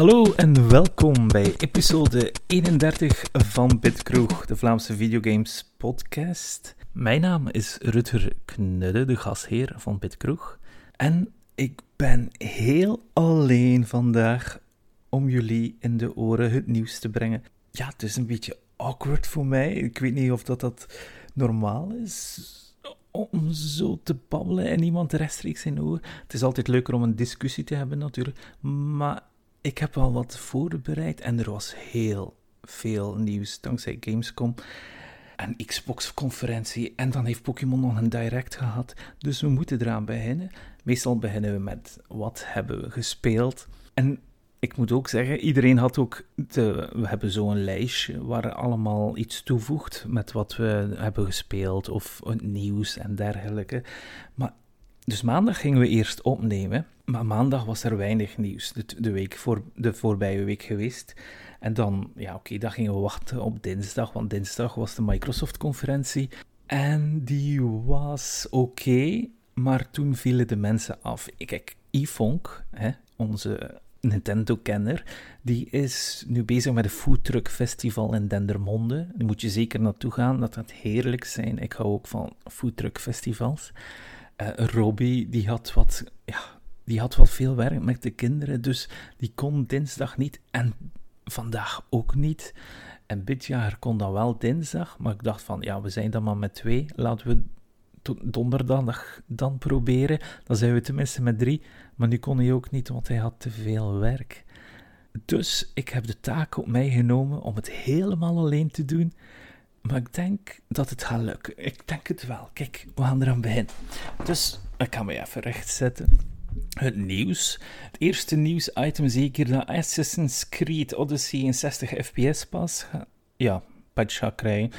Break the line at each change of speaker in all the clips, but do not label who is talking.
Hallo en welkom bij episode 31 van Bitkroeg, de Vlaamse videogames podcast. Mijn naam is Rutger Knudde, de gastheer van Bitkroeg. En ik ben heel alleen vandaag om jullie in de oren het nieuws te brengen. Ja, het is een beetje awkward voor mij. Ik weet niet of dat, dat normaal is om zo te babbelen en iemand rechtstreeks in oor. Het is altijd leuker om een discussie te hebben natuurlijk, maar ik heb wel wat voorbereid en er was heel veel nieuws dankzij Gamescom en Xbox-conferentie. En dan heeft Pokémon nog een direct gehad. Dus we moeten eraan beginnen. Meestal beginnen we met wat hebben we gespeeld. En ik moet ook zeggen, iedereen had ook. We hebben zo'n lijstje waar allemaal iets toevoegt met wat we hebben gespeeld of nieuws en dergelijke. Maar dus maandag gingen we eerst opnemen, maar maandag was er weinig nieuws. De, de week voor de voorbije week geweest. En dan, ja, oké, dan gingen we wachten op dinsdag, want dinsdag was de Microsoft-conferentie. En die was oké, maar toen vielen de mensen af. Kijk, Yvonk, hè, onze Nintendo-kenner, die is nu bezig met een foodtruck festival in Dendermonde. Daar moet je zeker naartoe gaan, dat gaat heerlijk zijn. Ik hou ook van foodtruck festivals. Uh, Robbie, die had wat, ja, die had wat veel werk met de kinderen, dus die kon dinsdag niet en vandaag ook niet. En dit jaar kon dat wel dinsdag, maar ik dacht van, ja, we zijn dan maar met twee, laten we donderdag dan proberen. Dan zijn we tenminste met drie, maar nu kon hij ook niet, want hij had te veel werk. Dus ik heb de taak op mij genomen om het helemaal alleen te doen. Maar ik denk dat het gaat lukken. Ik denk het wel. Kijk, we gaan eraan beginnen. Dus ik ga me even rechtzetten. Het nieuws. Het eerste nieuwsitem zeker dat Assassin's Creed Odyssey in 60 fps pas ja, patch gaat krijgen.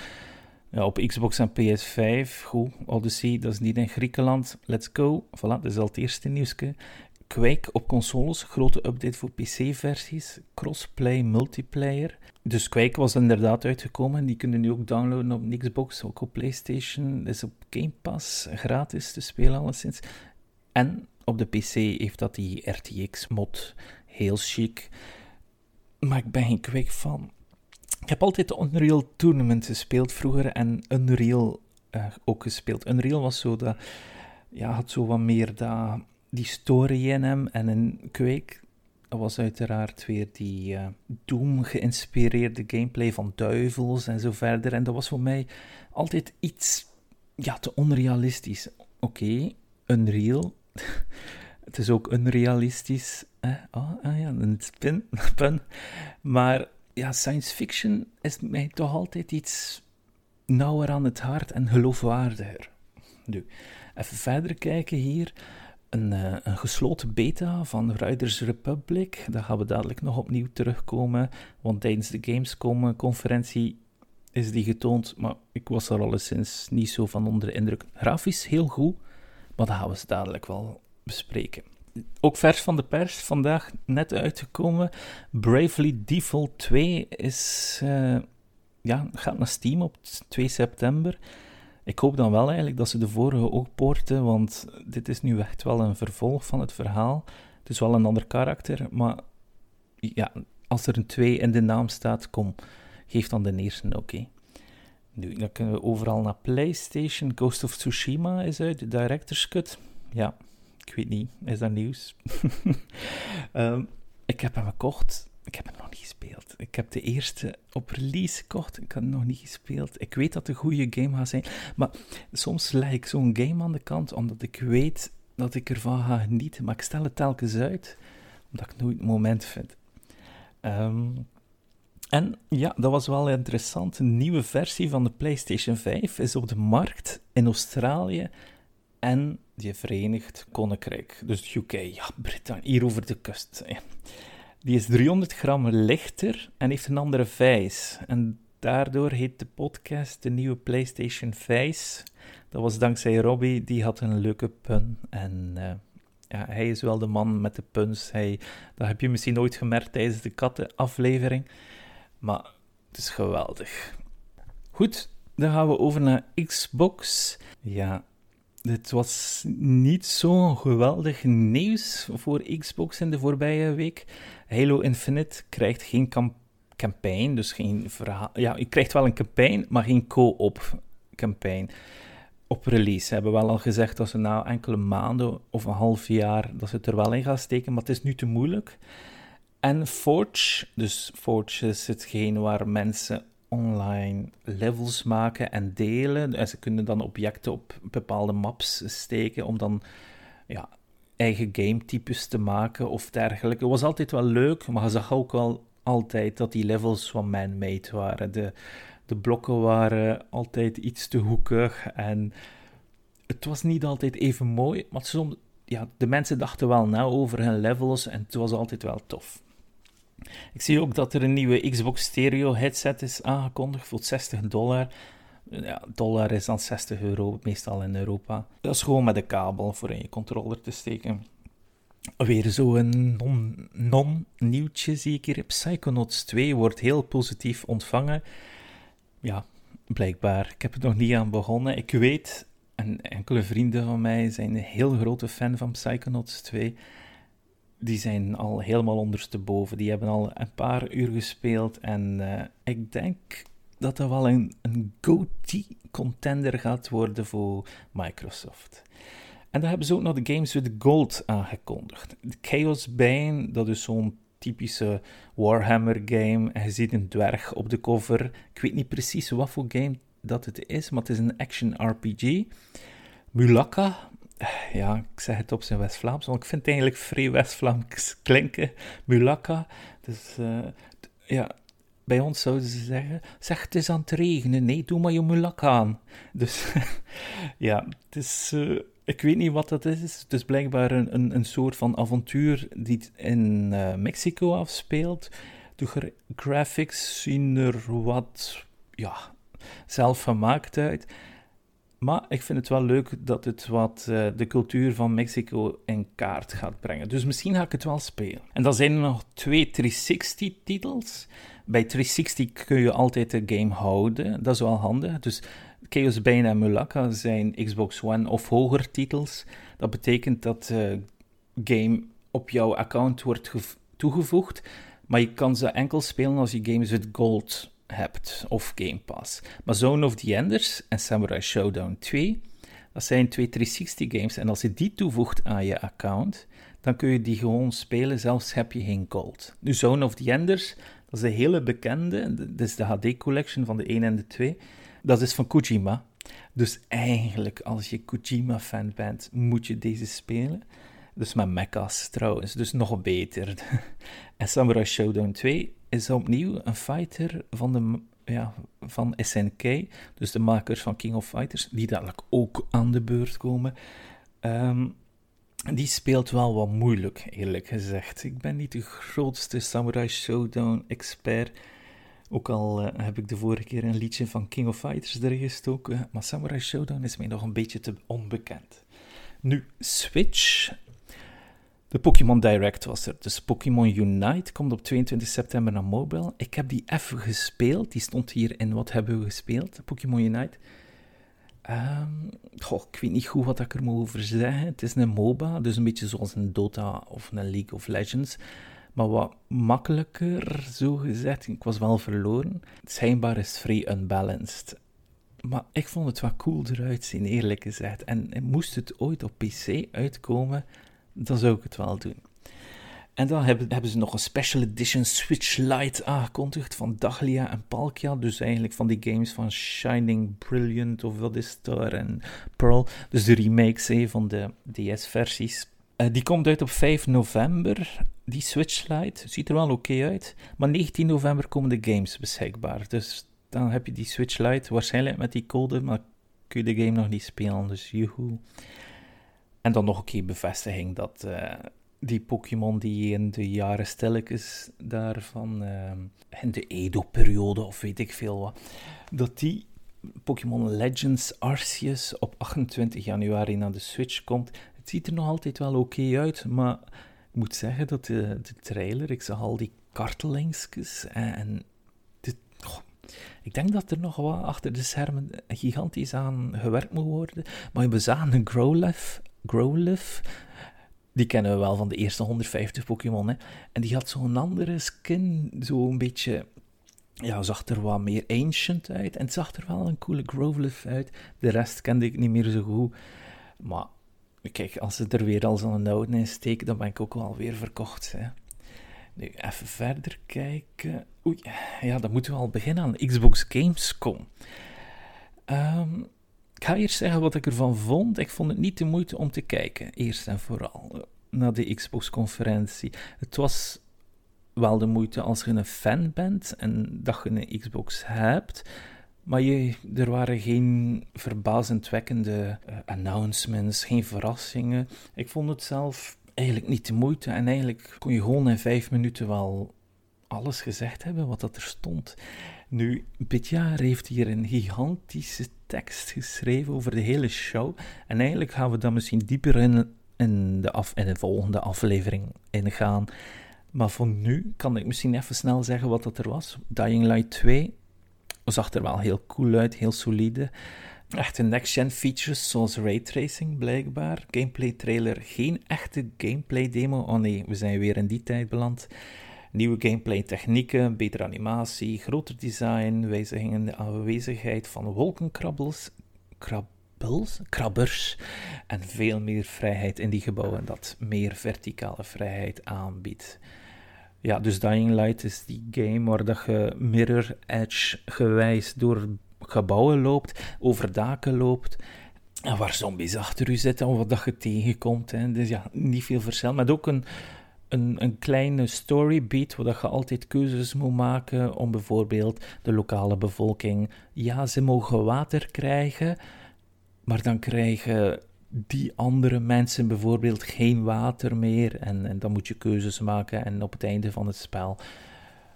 Ja, op Xbox en PS5. Goed, Odyssey, dat is niet in Griekenland. Let's go. Voilà, dat is al het eerste nieuwsje. Quake op consoles, grote update voor PC-versies, crossplay multiplayer. Dus Quake was inderdaad uitgekomen, die kunnen nu ook downloaden op Xbox, ook op PlayStation. Dat is op Game Pass gratis te spelen alleszins. En op de PC heeft dat die RTX-mod, heel chic. Maar ik ben geen Quake fan. Ik heb altijd de Unreal Tournament gespeeld vroeger en Unreal uh, ook gespeeld. Unreal was zo dat, ja, had zo wat meer dat die story in hem. En in Quake was uiteraard weer die uh, Doom geïnspireerde gameplay van duivels en zo verder. En dat was voor mij altijd iets ja, te onrealistisch. Oké, Unreal. Het is ook onrealistisch. Eh? Oh, ah ja, een spin. Maar ja, science fiction is mij toch altijd iets nauwer aan het hart en geloofwaardiger. Nu, even verder kijken hier een, uh, een, gesloten beta van Riders Republic. Daar gaan we dadelijk nog opnieuw terugkomen, want tijdens de Gamescom-conferentie is die getoond, maar ik was er alleszins niet zo van onder de indruk. Grafisch heel goed, maar dat gaan we dadelijk wel bespreken. Ook vers van de pers, vandaag net uitgekomen. Bravely Default 2 is, uh, ja, gaat naar Steam op 2 september. Ik hoop dan wel eigenlijk dat ze de vorige ook poorten, want dit is nu echt wel een vervolg van het verhaal. Het is wel een ander karakter, maar ja, als er een 2 in de naam staat, kom, geef dan de eerste oké. Nu, dan kunnen we overal naar PlayStation. Ghost of Tsushima is uit, Director's Cut. Ja, ik weet niet, is dat nieuws? um, ik heb hem gekocht ik heb het nog niet gespeeld. Ik heb de eerste op release gekocht. Ik had het nog niet gespeeld. Ik weet dat het een goede game gaat zijn. Maar soms leg ik zo'n game aan de kant, omdat ik weet dat ik ervan ga genieten. Maar ik stel het telkens uit, omdat ik nooit het moment vind. Um, en ja, dat was wel interessant. Een nieuwe versie van de PlayStation 5 is op de markt in Australië en je Verenigd Koninkrijk. Dus UK, ja, Brittannië, hier over de kust. Die is 300 gram lichter en heeft een andere vijs. En daardoor heet de podcast de nieuwe PlayStation Vijs. Dat was dankzij Robbie, die had een leuke pun. En uh, ja, hij is wel de man met de puns. Hij, dat heb je misschien nooit gemerkt tijdens de kattenaflevering. Maar het is geweldig. Goed, dan gaan we over naar Xbox. Ja, dit was niet zo'n geweldig nieuws voor Xbox in de voorbije week. Halo Infinite krijgt geen campaign, dus geen verhaal. Ja, je krijgt wel een campaign, maar geen co-op campaign. Op release ze hebben wel al gezegd dat ze na enkele maanden of een half jaar dat ze het er wel in gaan steken, maar het is nu te moeilijk. En Forge, dus Forge is hetgeen waar mensen online levels maken en delen. En ze kunnen dan objecten op bepaalde maps steken om dan ja, eigen gametypes te maken of dergelijke. Het was altijd wel leuk, maar je zag ook wel altijd dat die levels van man-made waren. De, de blokken waren altijd iets te hoekig en het was niet altijd even mooi, maar soms, ja, de mensen dachten wel na over hun levels en het was altijd wel tof. Ik zie ook dat er een nieuwe Xbox Stereo headset is aangekondigd voor 60 dollar. Ja, dollar is dan 60 euro, meestal in Europa. Dat is gewoon met een kabel voor in je controller te steken. Weer zo'n non-nieuwtje zie ik hier. Psychonauts 2 wordt heel positief ontvangen. Ja, blijkbaar. Ik heb er nog niet aan begonnen. Ik weet, en enkele vrienden van mij zijn een heel grote fan van Psychonauts 2 die zijn al helemaal ondersteboven. Die hebben al een paar uur gespeeld. En uh, ik denk dat dat wel een, een go-to-contender gaat worden voor Microsoft. En dan hebben ze ook nog de Games with Gold aangekondigd. Chaos Bane, dat is zo'n typische Warhammer-game. En je ziet een dwerg op de cover. Ik weet niet precies wat voor game dat het is, maar het is een action RPG. Mulaka, ja, ik zeg het op zijn West-Vlaams, want ik vind het eigenlijk vrij West-Vlaams klinken. Mulaka. Dus uh, ja, bij ons zouden ze zeggen: zeg het is aan het regenen. Nee, doe maar je mulak aan. Dus ja, het is. Uh, ik weet niet wat dat is. Het is blijkbaar een, een, een soort van avontuur die in uh, Mexico afspeelt. De graphics zien er wat ja, zelfgemaakt uit. Maar ik vind het wel leuk dat het wat uh, de cultuur van Mexico in kaart gaat brengen. Dus misschien ga ik het wel spelen. En dan zijn er nog twee 360-titels. Bij 360 kun je altijd de game houden. Dat is wel handig. Dus Chaos Bane en Mulaka zijn Xbox One of hoger titels. Dat betekent dat de game op jouw account wordt toegevoegd. Maar je kan ze enkel spelen als je games with gold hebt, of Game Pass. Maar Zone of the Enders en Samurai Showdown 2, dat zijn twee 360 games. En als je die toevoegt aan je account, dan kun je die gewoon spelen, zelfs heb je geen gold. Nu, Zone of the Enders, dat is een hele bekende, dat is de HD Collection van de 1 en de 2. Dat is van Kojima. Dus eigenlijk, als je Kojima-fan bent, moet je deze spelen. Dus met mechas trouwens, dus nog beter. en Samurai Showdown 2 is opnieuw een fighter van, de, ja, van SNK, dus de makers van King of Fighters, die dadelijk ook aan de beurt komen. Ehm, die speelt wel wat moeilijk, eerlijk gezegd. Ik ben niet de grootste Samurai Showdown expert. Ook al uh, heb ik de vorige keer een liedje van King of Fighters erin gestoken. Maar Samurai Showdown is mij nog een beetje te onbekend. Nu, Switch de Pokémon Direct was er. Dus Pokémon Unite komt op 22 september naar mobile. Ik heb die even gespeeld. Die stond hier in Wat hebben we gespeeld? Pokémon Unite. Um, goh, ik weet niet goed wat ik er moet over zeggen. Het is een MOBA, dus een beetje zoals een Dota of een League of Legends. Maar wat makkelijker, zo gezegd. Ik was wel verloren. Schijnbaar is vrij unbalanced. Maar ik vond het wat cool eruit zien, eerlijk gezegd. En moest het ooit op PC uitkomen, dan zou ik het wel doen. En dan hebben, hebben ze nog een special edition Switch Lite aangekondigd van Dahlia en Palkia. Dus eigenlijk van die games van Shining Brilliant of wat is en Pearl. Dus de remakes van de DS-versies. Uh, die komt uit op 5 november, die Switch Lite. Ziet er wel oké uit. Maar 19 november komen de games beschikbaar. Dus dan heb je die Switch Lite waarschijnlijk met die code, maar kun je de game nog niet spelen. Dus joehoe. En dan nog een keer bevestiging dat uh, die Pokémon die in de jaren stilletjes daarvan, uh, in de Edo-periode of weet ik veel wat, dat die Pokémon Legends Arceus op 28 januari naar de Switch komt. Het ziet er nog altijd wel oké uit, maar ik moet zeggen dat de, de trailer, ik zag al die kartelingsjes en ik denk dat er nog wat achter de schermen gigantisch aan gewerkt moet worden. Maar we zagen een Growlithe Growlithe. die kennen we wel van de eerste 150 Pokémon. Hè. En die had zo'n andere skin, zo'n beetje ja, zag er wat meer ancient uit. En het zag er wel een coole Growlithe uit. De rest kende ik niet meer zo goed. Maar kijk, als ze er weer al zo'n oude in steken, dan ben ik ook wel weer verkocht. Hè. Nu, even verder kijken. Oei, ja, dan moeten we al beginnen aan Xbox Gamescom. Um, ik ga eerst zeggen wat ik ervan vond. Ik vond het niet de moeite om te kijken, eerst en vooral, naar de Xbox-conferentie. Het was wel de moeite als je een fan bent en dat je een Xbox hebt. Maar je, er waren geen verbazendwekkende uh, announcements, geen verrassingen. Ik vond het zelf eigenlijk niet de moeite. En eigenlijk kon je gewoon in vijf minuten wel alles gezegd hebben wat dat er stond. Nu, jaar heeft hier een gigantische tekst geschreven over de hele show. En eigenlijk gaan we dan misschien dieper in, in, de, af, in de volgende aflevering ingaan. Maar voor nu kan ik misschien even snel zeggen wat dat er was. Dying Light 2 zag er wel heel cool uit, heel solide. Echte next-gen features zoals raytracing blijkbaar. Gameplay trailer, geen echte gameplay demo. Oh nee, we zijn weer in die tijd beland. Nieuwe gameplay technieken, betere animatie, groter design, wijzigingen de aanwezigheid van wolkenkrabbels, krabbels, krabbers en veel meer vrijheid in die gebouwen dat meer verticale vrijheid aanbiedt. Ja, dus Dying Light is die game waar dat je mirror edge gewijs door gebouwen loopt, over daken loopt. En waar zombies achter u zitten, of wat dat je tegenkomt. Hè. Dus ja, niet veel verschil. Met ook een, een, een kleine storybeat, waar dat je altijd keuzes moet maken om bijvoorbeeld de lokale bevolking... Ja, ze mogen water krijgen, maar dan krijgen die andere mensen bijvoorbeeld geen water meer. En, en dan moet je keuzes maken. En op het einde van het spel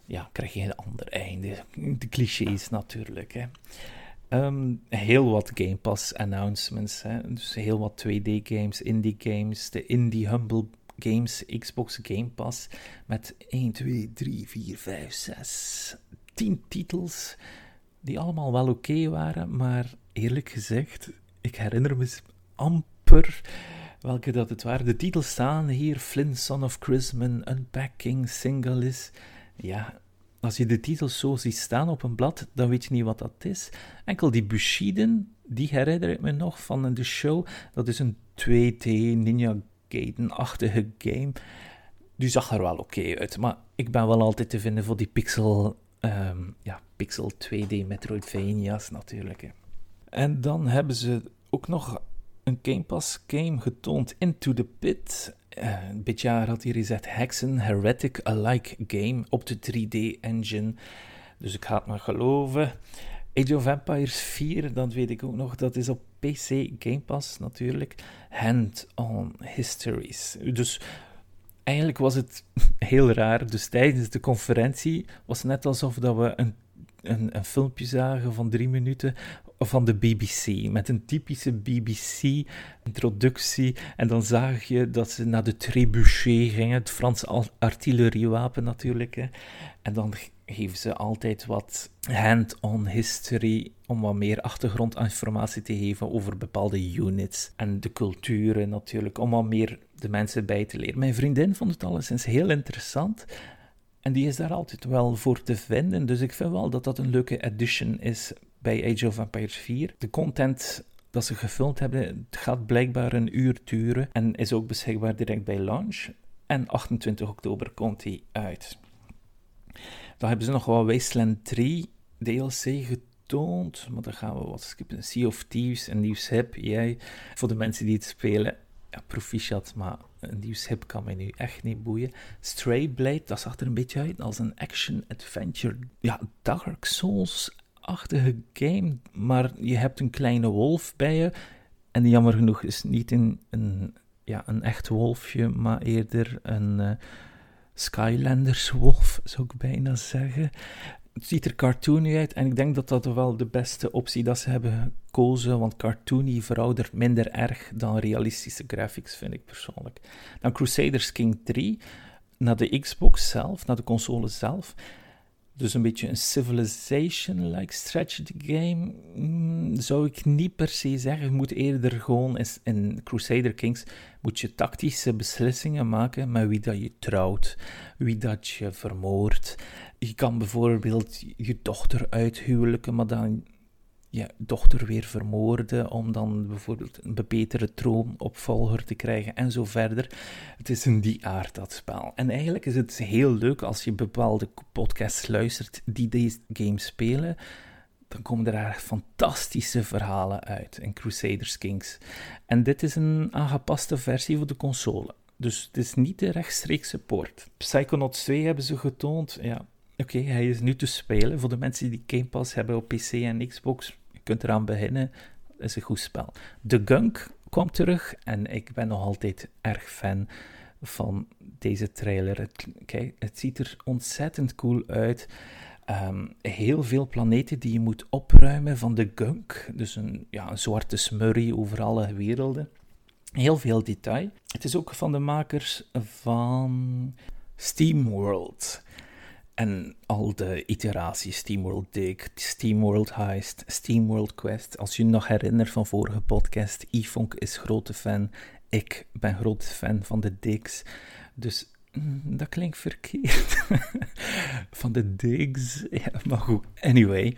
ja, krijg je een ander einde. De clichés natuurlijk. Hè. Ehm, heel wat Game Pass announcements. Hè. Dus heel wat 2D-games, indie-games, de Indie Humble Games Xbox Game Pass. Met 1, 2, 3, 4, 5, 6, 10 titels. Die allemaal wel oké waren, maar eerlijk gezegd, ik herinner me amper welke dat het waren. De titels staan hier: Flynn, Son of Chrisman, Unpacking, Single Ja, als je de titels zo ziet staan op een blad, dan weet je niet wat dat is. Enkel die Bushiden, die herinner ik me nog van de show. Dat is een 2D Ninja Gaiden-achtige game. Die zag er wel oké uit, maar ik ben wel altijd te vinden voor die pixel, um, ja, pixel 2D Metroidvania's natuurlijk. Hè. En dan hebben ze ook nog een Game Pass game getoond, Into the Pit. Uh, dit jaar had hij gezegd Hexen Heretic Alike game op de 3D-engine. Dus ik ga het maar geloven. Age of Empires 4, dat weet ik ook nog, dat is op PC Game Pass natuurlijk. Hand-on Histories. Dus eigenlijk was het heel raar. Dus tijdens de conferentie was het net alsof dat we een, een, een filmpje zagen van drie minuten van de BBC, met een typische BBC-introductie. En dan zag je dat ze naar de trebuchet gingen, het Frans artilleriewapen natuurlijk. Hè. En dan geven ze altijd wat hand-on history om wat meer achtergrondinformatie te geven over bepaalde units en de culturen natuurlijk, om wat meer de mensen bij te leren. Mijn vriendin vond het alleszins heel interessant. En die is daar altijd wel voor te vinden. Dus ik vind wel dat dat een leuke addition is bij Age of Empires 4. De content dat ze gefilmd hebben gaat blijkbaar een uur duren en is ook beschikbaar direct bij launch. En 28 oktober komt hij uit. Dan hebben ze nog wel Wasteland 3 DLC getoond, maar dan gaan we wat skippen. Sea of Thieves, een nieuw hip, jij. Voor de mensen die het spelen, ja, proficiat, maar een nieuw hip kan mij nu echt niet boeien. Stray Blade, dat zag er een beetje uit als een action-adventure. Ja, Dark Souls achtige game, maar je hebt een kleine wolf bij je. En jammer genoeg is niet een, een, ja, een echt wolfje, maar eerder een uh, Skylanders wolf, zou ik bijna zeggen. Het ziet er cartoony uit en ik denk dat dat wel de beste optie dat ze hebben gekozen, want cartoony veroudert minder erg dan realistische graphics, vind ik persoonlijk. Dan Crusaders King 3, naar de Xbox zelf, naar de console zelf Dus een beetje een Civilization-like strategy game mm, zou ik niet per se zeggen. Je moet eerder gewoon in Crusader Kings moet je tactische beslissingen maken met wie dat je trouwt, wie dat je vermoordt. Je kan bijvoorbeeld je dochter uithuwelijken, maar dan je dochter weer vermoorden om dan bijvoorbeeld een betere troonopvolger te krijgen en zo verder. Het is in die aard dat spel. En eigenlijk is het heel leuk als je bepaalde podcasts luistert die deze game spelen. Dan komen er fantastische verhalen uit in Crusaders Kings. En dit is een aangepaste versie voor de console. Dus het is niet de rechtstreekse port. Psychonauts 2 hebben ze getoond. Ja, oké, hij is nu te spelen. Voor de mensen die Game Pass hebben op PC en Xbox, kunt eraan beginnen. Is een goed spel. The Gunk kwam terug en ik ben nog altijd erg fan van deze trailer. Het, kijk, het ziet er ontzettend cool uit. Ehm, heel veel planeten die je moet opruimen van de gunk. Dus een, ja, een zwarte smurrie over alle werelden. Heel veel detail. Het is ook van de makers van SteamWorld. En al de iteraties, SteamWorld Dig, SteamWorld Heist, SteamWorld Quest. Als je nog herinnert van vorige podcast, Ifonk is grote fan. Ik ben grote fan van de Digs. Dus mm, dat klinkt verkeerd. van de Digs. Ja, maar goed, anyway.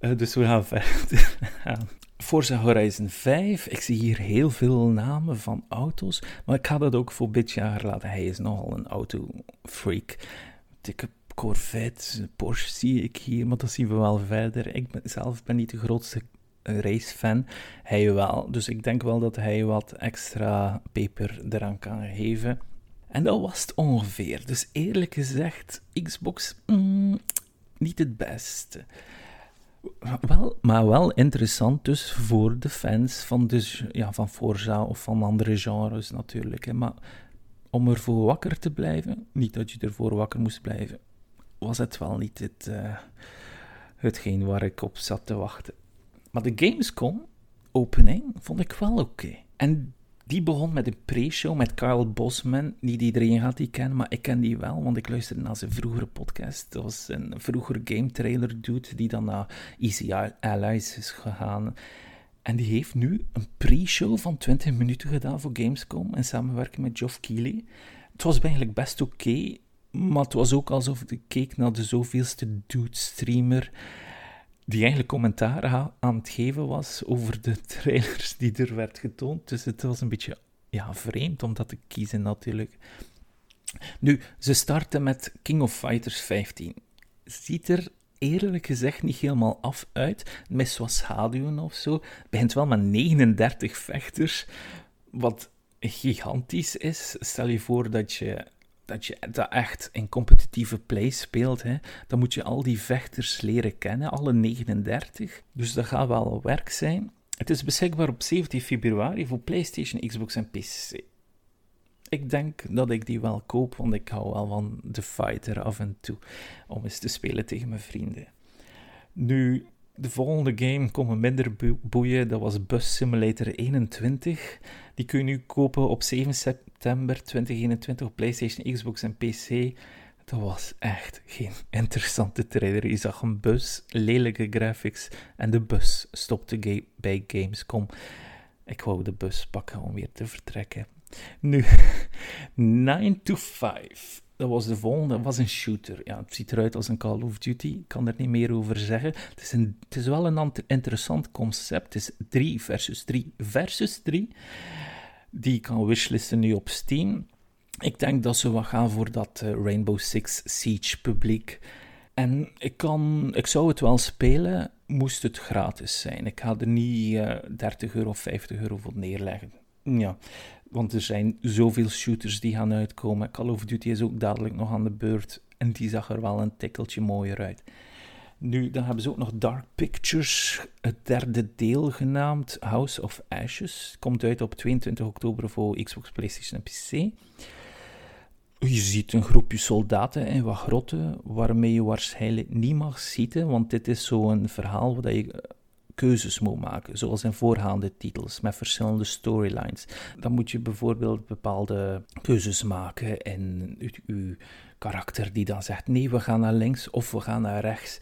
Uh, dus we gaan verder. Forza Horizon 5. Ik zie hier heel veel namen van auto's. Maar ik ga dat ook voor jaar laten. Hij is nogal een autofreak. Dikke Corvette, Porsche zie ik hier, maar dat zien we wel verder. Ik zelf ben niet de grootste racefan, hij wel. Dus ik denk wel dat hij wat extra peper eraan kan geven. En dat was het ongeveer. Dus eerlijk gezegd, Xbox, mm, niet het beste. Wel, maar wel interessant dus voor de fans van, dus, ja, van Forza of van andere genres natuurlijk. Hè. Maar om ervoor wakker te blijven, niet dat je ervoor wakker moest blijven, was het wel niet het, uh, hetgeen waar ik op zat te wachten. Maar de Gamescom opening vond ik wel oké. En die begon met een pre-show met Kyle Bosman. Niet iedereen gaat die kennen, maar ik ken die wel, want ik luisterde naar zijn vroegere podcast. Dat was een vroeger game trailer dude die dan naar Easy Allies is gegaan. En die heeft nu een pre-show van 20 minuten gedaan voor Gamescom in samenwerking met Geoff Keighley. Het was eigenlijk best oké. Maar het was ook alsof ik keek naar de zoveelste dude-streamer die eigenlijk commentaar aan het geven was over de trailers die er werd getoond. Dus het was een beetje ja, vreemd om dat te kiezen natuurlijk. Nu, ze starten met King of Fighters 15. Ziet er eerlijk gezegd niet helemaal af uit. Met wat schaduwen of zo. Begint wel met 39 vechters, wat gigantisch is. Stel je voor dat je dat je dat echt in competitieve play speelt, hè, dan moet je al die vechters leren kennen, alle 39. Dus dat gaat wel werk zijn. Het is beschikbaar op 17 februari voor PlayStation, Xbox en PC. Ik denk dat ik die wel koop, want ik hou wel van de fighter af en toe om eens te spelen tegen mijn vrienden. Nu, de volgende game kon me minder boeien. Dat was Bus Simulator 21. Die kun je nu kopen op 7 september 2021 op PlayStation, Xbox en PC. Dat was echt geen interessante trailer. Je zag een bus, lelijke graphics en de bus stopte bij Gamescom. Ik wou de bus pakken om weer te vertrekken. Nu, 9 to 5. Dat was de volgende, dat was een shooter. Ja, het ziet eruit als een Call of Duty, ik kan er niet meer over zeggen. Het is, een, het is wel een interessant concept. Het is 3 versus 3 versus 3. Die kan wishlisten nu op Steam. Ik denk dat ze wat gaan voor dat uh, Rainbow Six Siege publiek. En ik, kan, ik zou het wel spelen, moest het gratis zijn. Ik ga er niet uh, 30 euro of 50 euro voor neerleggen. Ja, want er zijn zoveel shooters die gaan uitkomen. Call of Duty is ook dadelijk nog aan de beurt. En die zag er wel een tikkeltje mooier uit. Nu, dan hebben ze ook nog Dark Pictures, het derde deel genaamd House of Ashes. Komt uit op 22 oktober voor Xbox, PlayStation en PC. Je ziet een groepje soldaten in wat grotten, waarmee je waarschijnlijk niet mag zitten, want dit is zo'n verhaal waar je keuzes moet maken, zoals in voorgaande titels met verschillende storylines. Dan moet je bijvoorbeeld bepaalde keuzes maken in uw karakter die dan zegt: nee, we gaan naar links of we gaan naar rechts.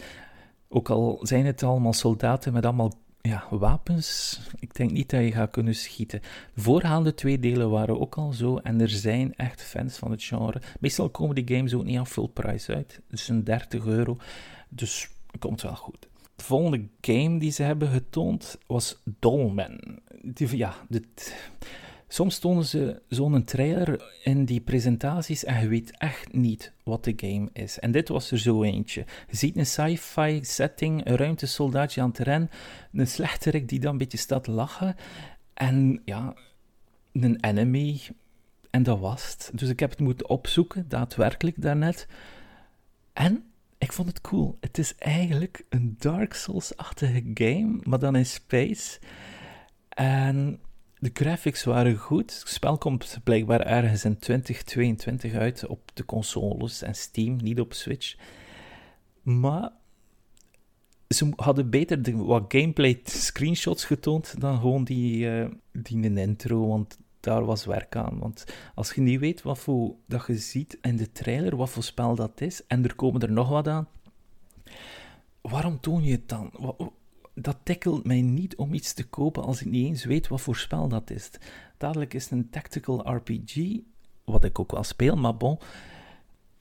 Ook al zijn het allemaal soldaten met allemaal ja, wapens, ik denk niet dat je gaat kunnen schieten. De voorgaande twee delen waren ook al zo en er zijn echt fans van het genre. Meestal komen die games ook niet aan full price uit, dus een 30 euro. Dus komt wel goed. De volgende game die ze hebben getoond was Dolmen. Die, ja, dit, soms tonen ze zo'n trailer in die presentaties en je weet echt niet wat de game is. En dit was er zo eentje. Je ziet een sci-fi setting, een ruimtesoldaatje aan het rennen, een slechterik die dan een beetje staat lachen en ja, een enemy. En dat was het. Dus ik heb het moeten opzoeken, daadwerkelijk daarnet. En ik vond het cool. Het is eigenlijk een Dark Souls-achtige game, maar dan in space. En de graphics waren goed. Het spel komt blijkbaar ergens in 2022 uit op de consoles en Steam, niet op Switch. Maar ze hadden beter de, wat gameplay screenshots getoond dan gewoon die, uh, die intro, want daar was werk aan. Want als je niet weet wat voor, dat je ziet in de trailer, wat voor spel dat is, en er komen er nog wat aan, waarom toon je het dan? Dat tikkelt mij niet om iets te kopen als ik niet eens weet wat voor spel dat is. Dadelijk is het een tactical RPG, wat ik ook wel speel, maar bon.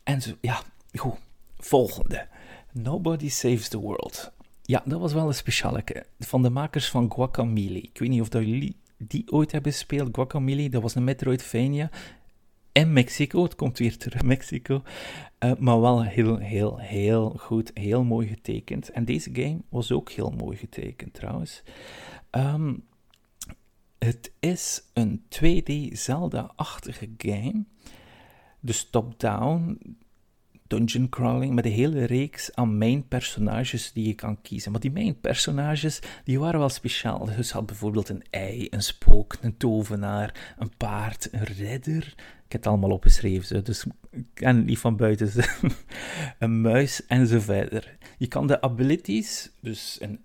En zo, ja, goed. Volgende. Nobody Saves the World. Ja, dat was wel een speciale. Van de makers van Guacamole. Ik weet niet of dat jullie die ooit hebben gespeeld. Guacamole, dat was een Metroidvania. In Mexico, het komt weer terug Mexico. Uh, maar wel heel, heel, heel goed, heel mooi getekend. En deze game was ook heel mooi getekend trouwens. Um, het is een 2D Zelda-achtige game. Dus top-down, dungeon crawling met een hele reeks aan main personages die je kan kiezen. Maar die main personages die waren wel speciaal. Dus had bijvoorbeeld een ei, een spook, een tovenaar, een paard, een redder. Ik heb het allemaal opgeschreven, dus ik ken het niet van buiten. een muis en zo verder. Je kan de abilities, dus een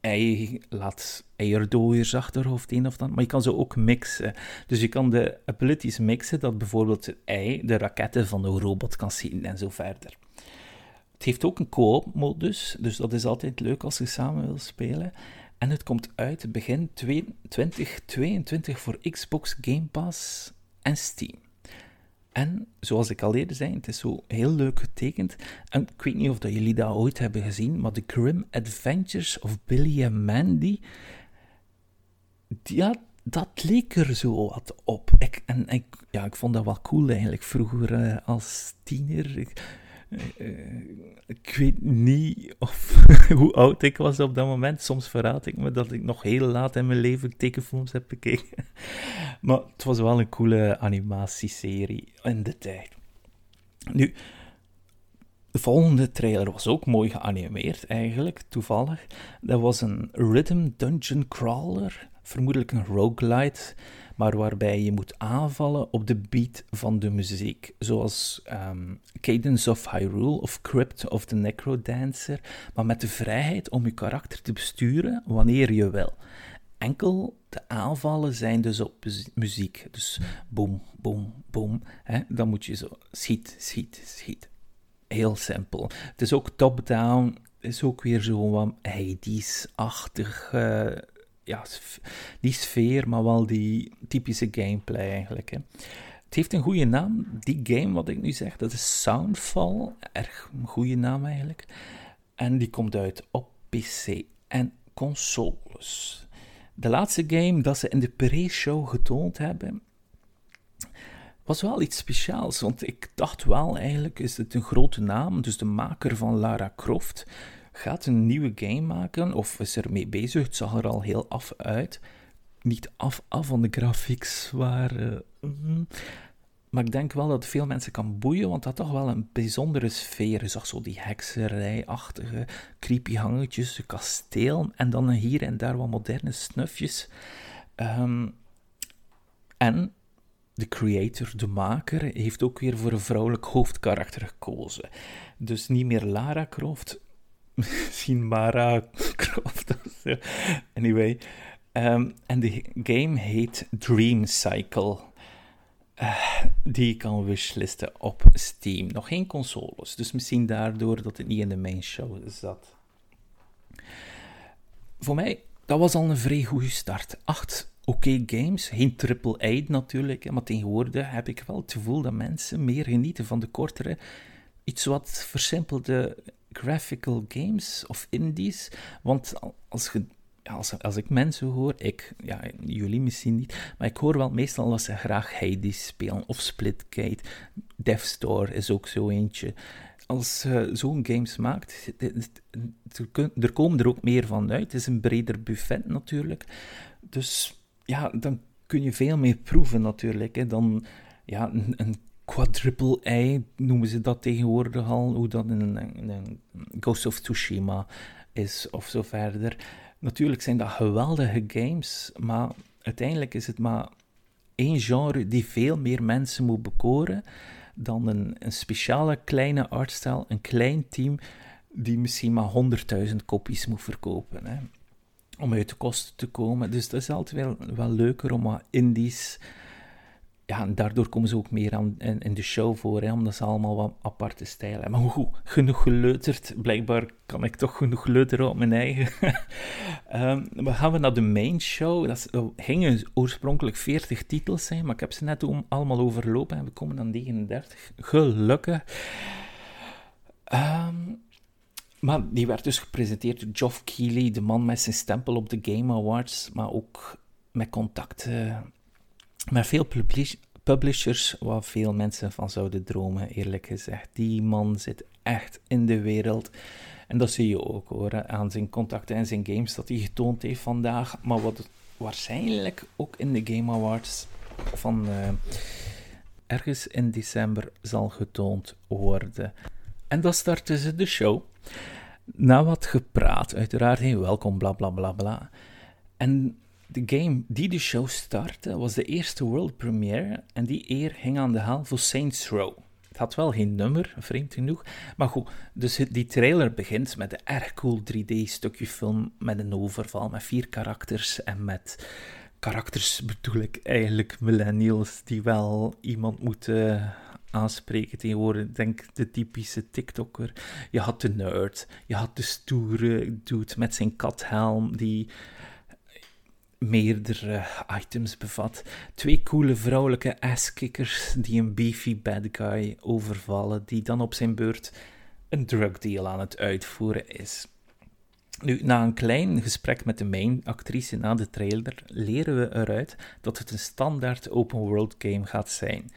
ei laat eierdooiers achter of het een of dat, maar je kan ze ook mixen. Dus je kan de abilities mixen, dat bijvoorbeeld het ei de raketten van de robot kan zien en zo verder. Het heeft ook een co-op modus, dus dat is altijd leuk als je samen wil spelen. En het komt uit begin 2022 voor Xbox Game Pass en Steam. En zoals ik al eerder zei, het is zo heel leuk getekend. En ik weet niet of dat jullie dat ooit hebben gezien, maar The Grim Adventures of Billy and Mandy. Ja, dat leek er zo wat op. Ik, en ik, ja, ik vond dat wel cool eigenlijk vroeger uh, als tiener. Ik, uh, ik weet niet of, hoe oud ik was op dat moment. Soms verraad ik me dat ik nog heel laat in mijn leven tekenfilms heb bekeken. Maar het was wel een coole animatieserie in de tijd. Nu, de volgende trailer was ook mooi geanimeerd, eigenlijk, toevallig. Dat was een Rhythm Dungeon Crawler, vermoedelijk een roguelite maar waarbij je moet aanvallen op de beat van de muziek. Zoals um, Cadence of Hyrule of Crypt of the Necrodancer, maar met de vrijheid om je karakter te besturen wanneer je wil. Enkel de aanvallen zijn dus op muziek. Dus boom, boom, boom. Hè? Dan moet je zo schiet, schiet, schiet. Heel simpel. Het is ook top-down. is ook weer zo wat Hades-achtig. Ja, die sfeer, maar wel die typische gameplay eigenlijk. Hè. Het heeft een goede naam, die game wat ik nu zeg, dat is Soundfall. Erg een goede naam eigenlijk. En die komt uit op PC en consoles. De laatste game dat ze in de pre-show getoond hebben, was wel iets speciaals. Want ik dacht wel, eigenlijk is het een grote naam. Dus de maker van Lara Croft gaat een nieuwe game maken of is er mee bezig. Het zag er al heel af uit. Niet af, af van de graphics waren. Mm, maar ik denk wel dat veel mensen kan boeien, want dat toch wel een bijzondere sfeer. Je zag zo die hekserij-achtige creepy hangetjes, een kasteel en dan hier en daar wat moderne snufjes. Um, en de creator, de maker, heeft ook weer voor een vrouwelijk hoofdkarakter gekozen. Dus niet meer Lara Croft, misschien Mara Croft of anyway. Ehm, en de game heet Dream Cycle. Uh, die kan wishlisten op Steam. Nog geen consoles, dus misschien daardoor dat het niet in de main show zat. Voor mij, dat was al een vrij goede start. Acht oké games, geen triple A natuurlijk, maar tegenwoordig heb ik wel het gevoel dat mensen meer genieten van de kortere, iets wat versimpelde graphical games of indies. Want als je als, als ik mensen hoor, ik, ja, jullie misschien niet, maar ik hoor wel meestal dat ze graag Hades spelen of Splitgate. Death Store is ook zo eentje. Als je zo'n games maakt, er komen er ook meer van uit. Het is een breder buffet natuurlijk. Dus ja, dan kun je veel meer proeven natuurlijk. Hè, dan ja, een, een quadruple A noemen ze dat tegenwoordig al. Hoe dat in, een Ghost of Tsushima is of zo verder. Natuurlijk zijn dat geweldige games, maar uiteindelijk is het maar één genre die veel meer mensen moet bekoren dan een, speciale kleine artstyle, een klein team die misschien maar 100.000 kopies moet verkopen. Hè, om uit de kosten te komen. Dus dat is altijd wel, wel leuker om wat indies ja, en daardoor komen ze ook meer aan, in, de show voor, hè, omdat ze allemaal wat aparte stijlen hebben. Maar goed, genoeg geleuterd. Blijkbaar kan ik toch genoeg leuteren op mijn eigen. um, we gaan we naar de main show. Dat gingen oorspronkelijk 40 titels zijn, maar ik heb ze net allemaal overlopen en we komen aan 39. Gelukkig. Um, maar die werd dus gepresenteerd door Geoff Keighley, de man met zijn stempel op de Game Awards, maar ook met contacten met veel publishers waar veel mensen van zouden dromen, eerlijk gezegd. Die man zit echt in de wereld. En dat zie je ook hoor, aan zijn contacten en zijn games dat hij getoond heeft vandaag. Maar wat waarschijnlijk ook in de Game Awards van uh, ergens in december zal getoond worden. En dan starten ze de show. Na wat gepraat, uiteraard, hey, welkom, bla bla bla bla. En de game die de show startte was de eerste world premiere en die eer ging aan de haal voor Saints Row. Het had wel geen nummer, vreemd genoeg. Maar goed, dus die trailer begint met een erg cool 3D-stukje film met een overval, met vier karakters en met karakters bedoel ik eigenlijk millennials die wel iemand moeten aanspreken tegenwoordig. Denk de typische TikToker. Je had de nerd, je had de stoere dude met zijn kathelm die meerdere items bevat. Twee coole vrouwelijke asskickers die een beefy bad guy overvallen, die dan op zijn beurt een drugdeal aan het uitvoeren is. Nu, na een klein gesprek met de main actrice na de trailer, leren we eruit dat het een standaard open world game gaat zijn.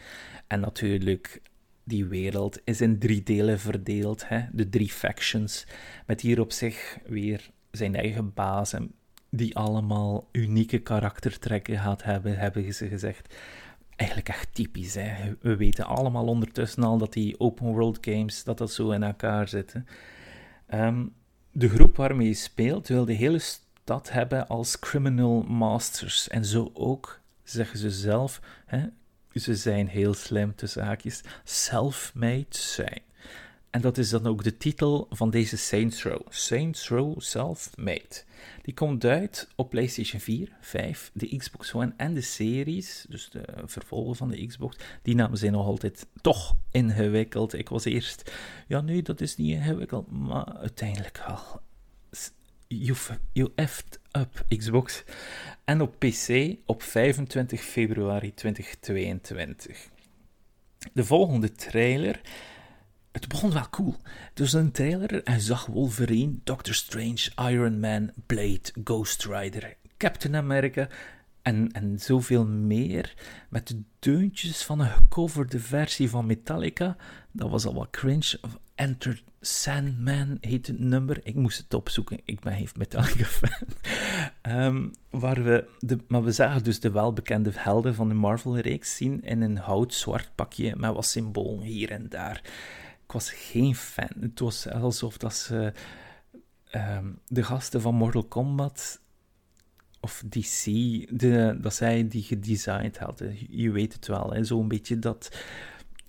En natuurlijk, die wereld is in drie delen verdeeld, hè? de drie factions, met hier op zich weer zijn eigen baas en die allemaal unieke karaktertrekken gaat hebben, hebben ze gezegd. Eigenlijk echt typisch. Hè? We weten allemaal ondertussen al dat die open world games dat dat zo in elkaar zitten. Ehm, de groep waarmee je speelt wil de hele stad hebben als criminal masters. En zo ook, zeggen ze zelf, hè, ze zijn heel slim, tussen haakjes, self-made zijn. En dat is dan ook de titel van deze Saints Row. Saints Row Self-Made. Die komt uit op PlayStation 4, 5, de Xbox One en de series, dus de vervolgen van de Xbox. Die namen zijn nog altijd toch ingewikkeld. Ik was eerst, ja nee, dat is niet ingewikkeld, maar uiteindelijk wel. You, effed up, Xbox. En op PC op 25 februari 2022. De volgende trailer het begon wel cool. Dus een trailer en zag Wolverine, Doctor Strange, Iron Man, Blade, Ghost Rider, Captain America en, en zoveel meer. Met de deuntjes van een gecoverde versie van Metallica. Dat was al wat cringe. Enter Sandman heet het nummer. Ik moest het opzoeken. Ik ben heeft Metallica fan. um, waar we maar we zagen dus de welbekende helden van de Marvel-reeks zien in een hout-zwart pakje met wat symbolen hier en daar ik was geen fan. Het was alsof dat ze ehm, de gasten van Mortal Kombat of DC, de, dat zij die gedesigned hadden. Je weet het wel, zo'n beetje dat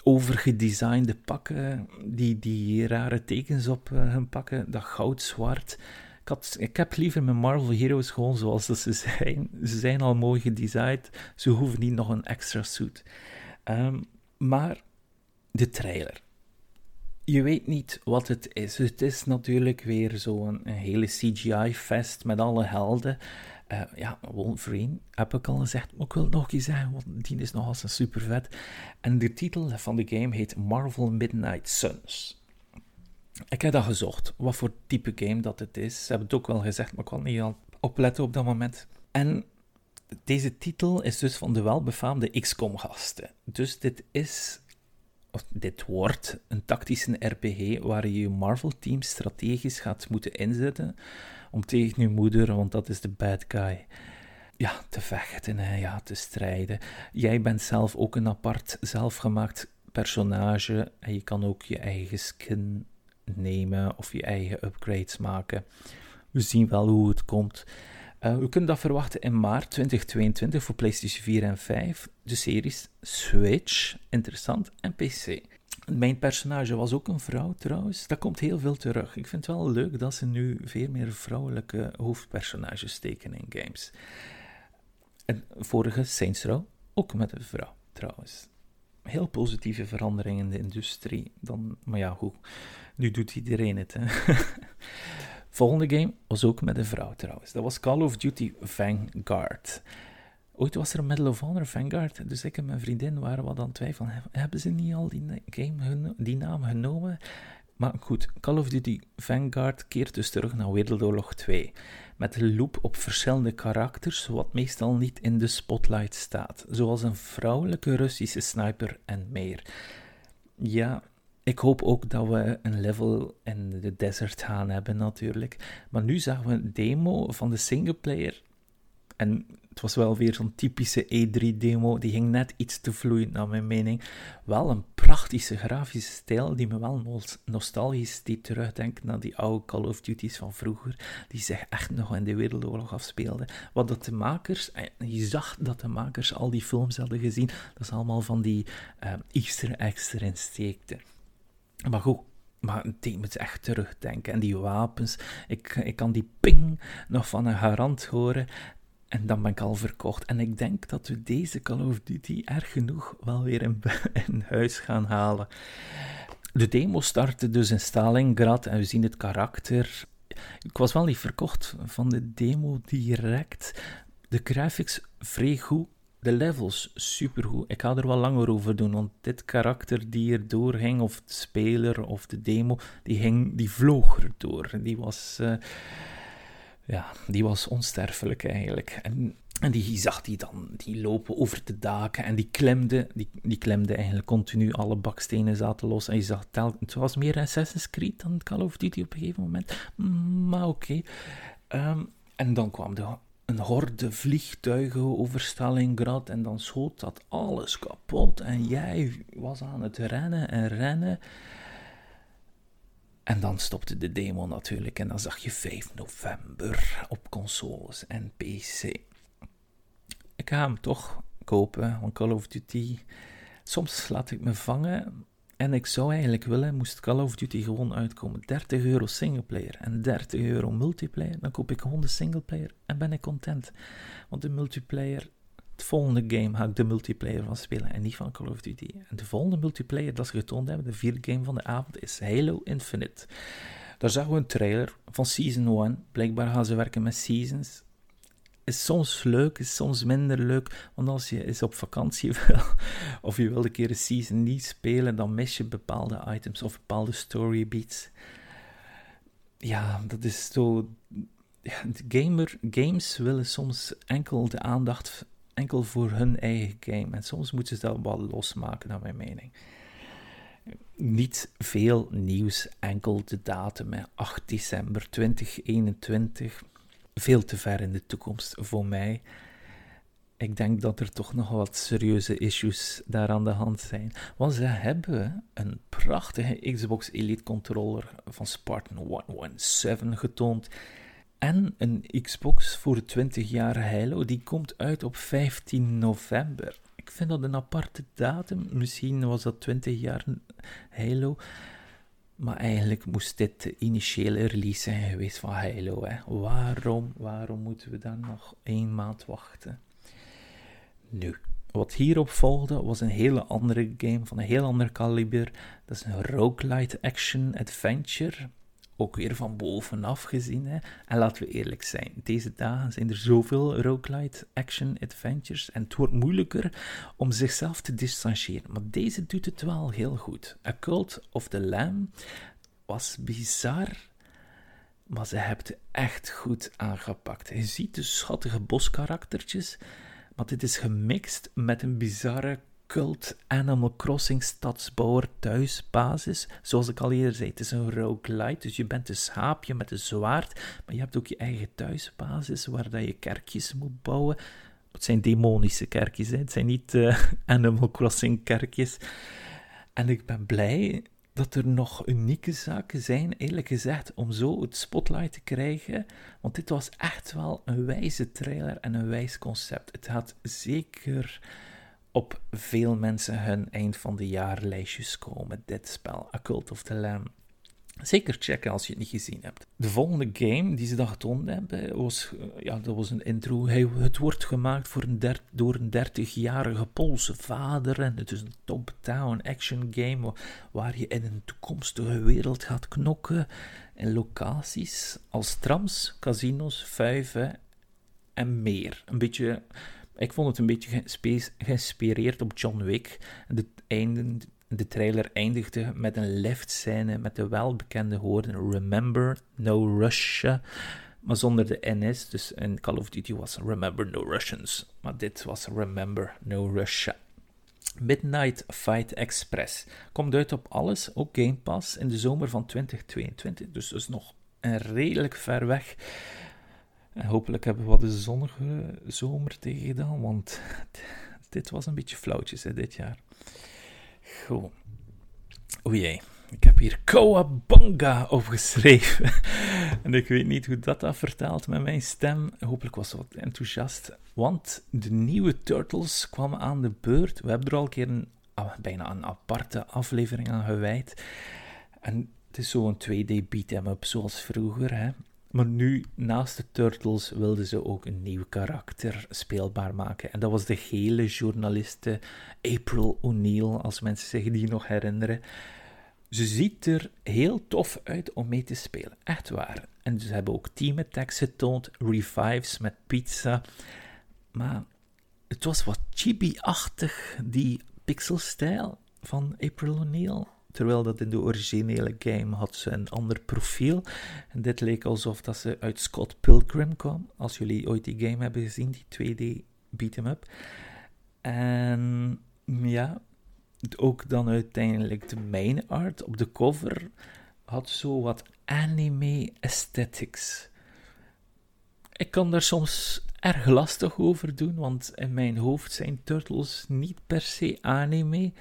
overgedesignde pakken, die, die rare tekens op uh, hun pakken, dat goud-zwart. Ik ik heb liever mijn Marvel Heroes gewoon zoals ze zijn. Ze zijn al mooi gedesigned, ze hoeven niet nog een extra suit. Um, maar de trailer. Je weet niet wat het is. Het is natuurlijk weer zo'n een hele CGI-fest met alle helden. Uh, ja, Wolverine heb ik al gezegd, maar ik wil het nog eens zeggen, want die is nogal super vet. En de titel van de game heet Marvel Midnight Suns. Ik heb dat gezocht, wat voor type game dat het is. Ze hebben het ook wel gezegd, maar ik kon niet al opletten op dat moment. En deze titel is dus van de welbefaamde XCOM-gasten. Dus dit is, of dit wordt, een tactische RPG waar je je Marvel-team strategisch gaat moeten inzetten om tegen je moeder, want dat is de bad guy, ja, te vechten en ja, te strijden. Jij bent zelf ook een apart, zelfgemaakt personage en je kan ook je eigen skin nemen of je eigen upgrades maken. We zien wel hoe het komt. Uh, we kunnen dat verwachten in maart 2022 voor PlayStation 4 en 5, de series Switch, interessant, en PC. Mijn personage was ook een vrouw trouwens. Dat komt heel veel terug. Ik vind het wel leuk dat ze nu veel meer vrouwelijke hoofdpersonages steken in games. En vorige Saints Row ook met een vrouw trouwens. Heel positieve verandering in de industrie. Dan, maar ja, hoe? Nu doet iedereen het. Hè? Volgende game was ook met een vrouw trouwens. Dat was Call of Duty Vanguard. Ooit was er Medal of Honor Vanguard, dus ik en mijn vriendin waren wat aan het twijfelen. Hebben ze niet al die, game die naam genomen? Maar goed, Call of Duty Vanguard keert dus terug naar Wereldoorlog 2. Met een loop op verschillende karakters, wat meestal niet in de spotlight staat. Zoals een vrouwelijke Russische sniper en meer. Ja, ik hoop ook dat we een level in de desert gaan hebben natuurlijk. Maar nu zagen we een demo van de singleplayer. En het was wel weer zo'n typische E3-demo. Die ging net iets te vloeiend, naar mijn mening. Wel een prachtige grafische stijl die me wel nostalgisch die terugdenkt naar die oude Call of Duty's van vroeger. Die zich echt nog in de Wereldoorlog afspeelden. Wat dat de makers, je zag dat de makers al die films hadden gezien. Dat is allemaal van die uh, Easter eggs erin steekten. Maar goed, maar het deed me echt terugdenken. En die wapens, ik, ik kan die ping nog van een garant horen. En dan ben ik al verkocht. En ik denk dat we deze Call of Duty erg genoeg wel weer in, in huis gaan halen. De demo startte dus in Stalingrad en we zien het karakter. Ik was wel niet verkocht van de demo direct. De graphics vrij goed de levels supergoed. Ik ga er wel langer over doen, want dit karakter die er doorging, of de speler of de demo, die, ging, die vloog er door. Die was, uh, ja, die was onsterfelijk eigenlijk. En, en die zag die dan, die lopen over de daken en die klemde, die, die klemde eigenlijk continu, alle bakstenen zaten los. En je zag, tel, het was meer Assassin's Creed dan Call of Duty op een gegeven moment. Maar oké. Um, en dan kwam de een horde vliegtuigen over Stalingrad en dan schoot dat alles kapot en jij was aan het rennen en rennen. En dan stopte de demo natuurlijk en dan zag je 5 november op consoles en PC. Ik ga hem toch kopen, want Call of Duty. Soms laat ik me vangen en ik zou eigenlijk willen, moest Call of Duty gewoon uitkomen, 30 euro singleplayer en 30 euro multiplayer, dan koop ik gewoon de singleplayer en ben ik content. Want de multiplayer, het volgende game ga ik de multiplayer van spelen en niet van Call of Duty. En de volgende multiplayer dat ze getoond hebben, de vierde game van de avond, is Halo Infinite. Daar zagen we een trailer van Season 1. Blijkbaar gaan ze werken met Seasons is soms leuk, is soms minder leuk. Want als je eens op vakantie wil, of je wil een keer een season niet spelen, dan mis je bepaalde items of bepaalde story beats. Ja, dat is zo. Gamer, games willen soms enkel de aandacht enkel voor hun eigen game. En soms moeten ze dat wel losmaken, naar mijn mening. Niet veel nieuws, enkel de datum, 8 december 2021 veel te ver in de toekomst voor mij. Ik denk dat er toch nog wat serieuze issues daar aan de hand zijn. Want ze hebben een prachtige Xbox Elite controller van Spartan 117 getoond. En een Xbox voor de 20 jaar Halo, die komt uit op 15 november. Ik vind dat een aparte datum. Misschien was dat 20 jaar Halo. Maar eigenlijk moest dit de initiële release zijn geweest van Halo. Hè. Waarom, waarom moeten we dan nog één maand wachten? Nu, wat hierop volgde was een hele andere game van een heel ander kaliber. Dat is een roguelite action adventure. Ook weer van bovenaf gezien. Hè. En laten we eerlijk zijn, deze dagen zijn er zoveel roguelite action adventures. En het wordt moeilijker om zichzelf te distancieren. Maar deze doet het wel heel goed. A Cult of the Lamb was bizar. Maar ze hebben het echt goed aangepakt. Je ziet de schattige boskaraktertjes. Maar dit is gemixt met een bizarre cult Animal Crossing stadsbouwer thuisbasis. Zoals ik al eerder zei, het is een roguelite, dus je bent een schaapje met een zwaard, maar je hebt ook je eigen thuisbasis waar dat je kerkjes moet bouwen. Het zijn demonische kerkjes, het zijn niet uh, Animal Crossing kerkjes. En ik ben blij dat er nog unieke zaken zijn, eerlijk gezegd, om zo het spotlight te krijgen. Want dit was echt wel een wijze trailer en een wijs concept. Het had zeker op veel mensen hun eind van de jaar lijstjes komen. Dit spel, A Cult of the Lamb. Zeker checken als je het niet gezien hebt. De volgende game die ze dan getoond hebben, was, eh, ja, dat was een intro. het wordt gemaakt voor een door een 30-jarige Poolse vader. En het is een top-down action game waar je in een toekomstige wereld gaat knokken. En locaties als trams, casinos, vuiven en meer. Een beetje, ik vond het een beetje geïnspireerd op John Wick. De de trailer eindigde met een liftscène met de welbekende woorden Remember, no Russia, maar zonder de NS. Dus in Call of Duty was Remember, no Russians. Maar dit was Remember, no Russia. Midnight Fight Express komt uit op alles, ook Game Pass, in de zomer van 2022. Dus dat is nog een redelijk ver weg. En hopelijk hebben we wat een zonnige zomer tegen gedaan, want dit was een beetje flauwtjes hè, dit jaar. Goed. O jee, ik heb hier Kowabunga opgeschreven. en ik weet niet hoe dat dat vertaalt met mijn stem. Hopelijk was het wat enthousiast. Want de nieuwe Turtles kwamen aan de beurt. We hebben er al een keer een, ah, bijna een aparte aflevering aan gewijd. En het is zo'n 2D beat-em-up zoals vroeger. Hè? Maar nu, naast de Turtles, wilden ze ook een nieuw karakter speelbaar maken. En dat was de gele journaliste April O'Neil, als mensen zich die nog herinneren. Ze ziet er heel tof uit om mee te spelen, echt waar. En ze hebben ook team attacks getoond, revives met pizza. Maar het was wat chibi-achtig, die pixelstijl van April O'Neil. Terwijl dat in de originele game had ze een ander profiel. En dit leek alsof dat ze uit Scott Pilgrim kwam. Als jullie ooit die game hebben gezien, die 2D beat-em up. En ja, ook dan uiteindelijk de main art op de cover had zo wat anime aesthetics. Ik kan daar soms erg lastig over doen, want in mijn hoofd zijn turtles niet per se anime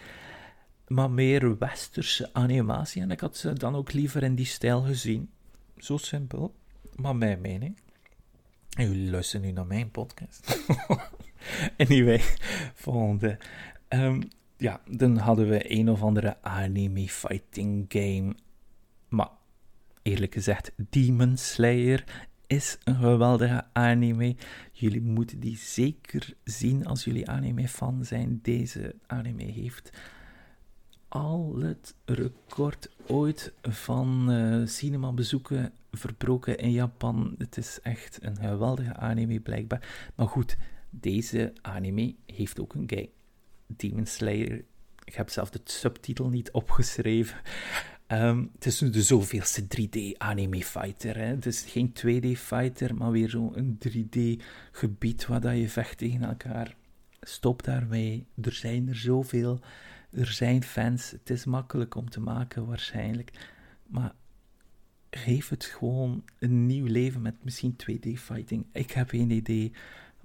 maar meer westerse animatie. En ik had ze dan ook liever in die stijl gezien. Zo simpel, maar mijn mening. En jullie luisteren nu naar mijn podcast. anyway, volgende. Um, ja, dan hadden we een of andere anime fighting game. Maar eerlijk gezegd, Demon Slayer is een geweldige anime. Jullie moeten die zeker zien als jullie anime fan zijn. Deze anime heeft al het record ooit van uh, cinemabezoeken verbroken in Japan. Het is echt een geweldige anime blijkbaar. Maar goed, deze anime heeft ook een game. Demon Slayer. Ik heb zelf de subtitel niet opgeschreven. Ehm, het is de zoveelste 3D anime fighter. Hè? Het is geen 2D fighter, maar weer zo'n 3D gebied waar dat je vecht tegen elkaar. Stop daarmee. Er zijn er zoveel. Er zijn fans, het is makkelijk om te maken waarschijnlijk, maar geef het gewoon een nieuw leven met misschien 2D-fighting. Ik heb geen idee,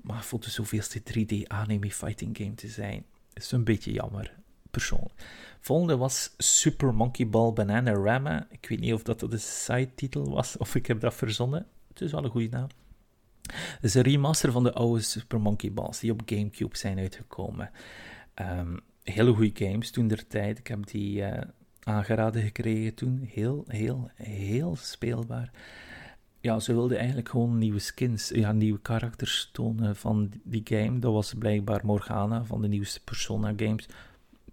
maar voor de zoveelste 3D-anime-fighting game te zijn, is een beetje jammer, persoonlijk. Volgende was Super Monkey Ball Bananarama. Ik weet niet of dat de site-titel was of ik heb dat verzonnen. Het is wel een goede naam. Het is een remaster van de oude Super Monkey Balls die op Gamecube zijn uitgekomen. Um, hele goede games toen der tijd. Ik heb die uh, aangeraden gekregen toen. Heel, heel, heel speelbaar. Ja, ze wilden eigenlijk gewoon nieuwe skins, ja, nieuwe karakters tonen van die game. Dat was blijkbaar Morgana van de nieuwste Persona games.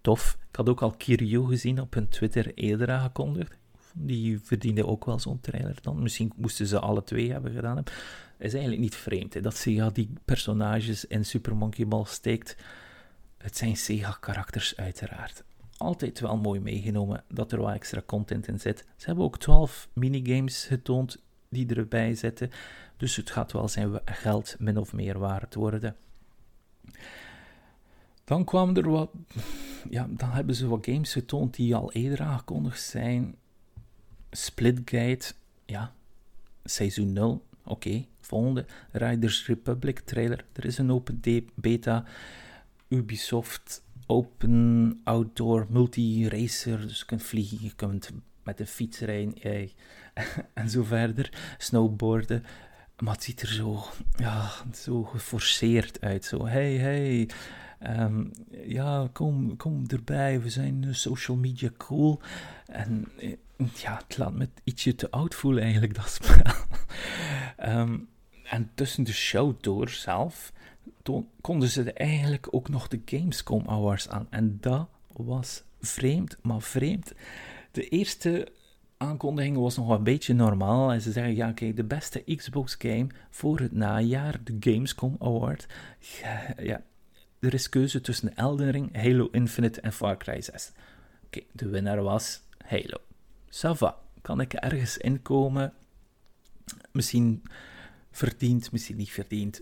Tof. Ik had ook al Kiryu gezien op hun Twitter eerder aangekondigd. Die verdiende ook wel zo'n trailer dan. Misschien moesten ze alle twee hebben gedaan. Het is eigenlijk niet vreemd dat Sega die personages in Super Monkey Ball steekt. Het zijn Sega-karakters, uiteraard. Altijd wel mooi meegenomen dat er wat extra content in zit. Ze hebben ook 12 minigames getoond die erbij zitten. Dus het gaat wel zijn geld min of meer waard worden. Dan kwamen er wat. Ja, dan hebben ze wat games getoond die al eerder aangekondigd zijn. Splitgate, ja. Seizoen 0, oké. Volgende. Riders Republic trailer. Er is een open beta. Ubisoft Open Outdoor Multi-Racer. Dus je kunt vliegen, je kunt met een fiets rijden en zo verder. Snowboarden. Maar het ziet er zo, ja, zo geforceerd uit. Zo, hey, hey. Ehm, ja, kom, kom erbij. We zijn social media cool. En eh, ja, het laat me ietsje te oud voelen eigenlijk, dat spel. Ehm, en tussen de show door zelf konden ze eigenlijk ook nog de Gamescom Awards aan. En dat was vreemd, maar vreemd. De eerste aankondiging was nog een beetje normaal. En ze zeggen, ja kijk, de beste Xbox game voor het najaar, de Gamescom Award. Ja, er is keuze tussen Elden Ring, Halo Infinite en Far Cry 6. Oké, de winnaar was Halo. Sava, kan ik ergens inkomen? Misschien verdiend, misschien niet verdiend.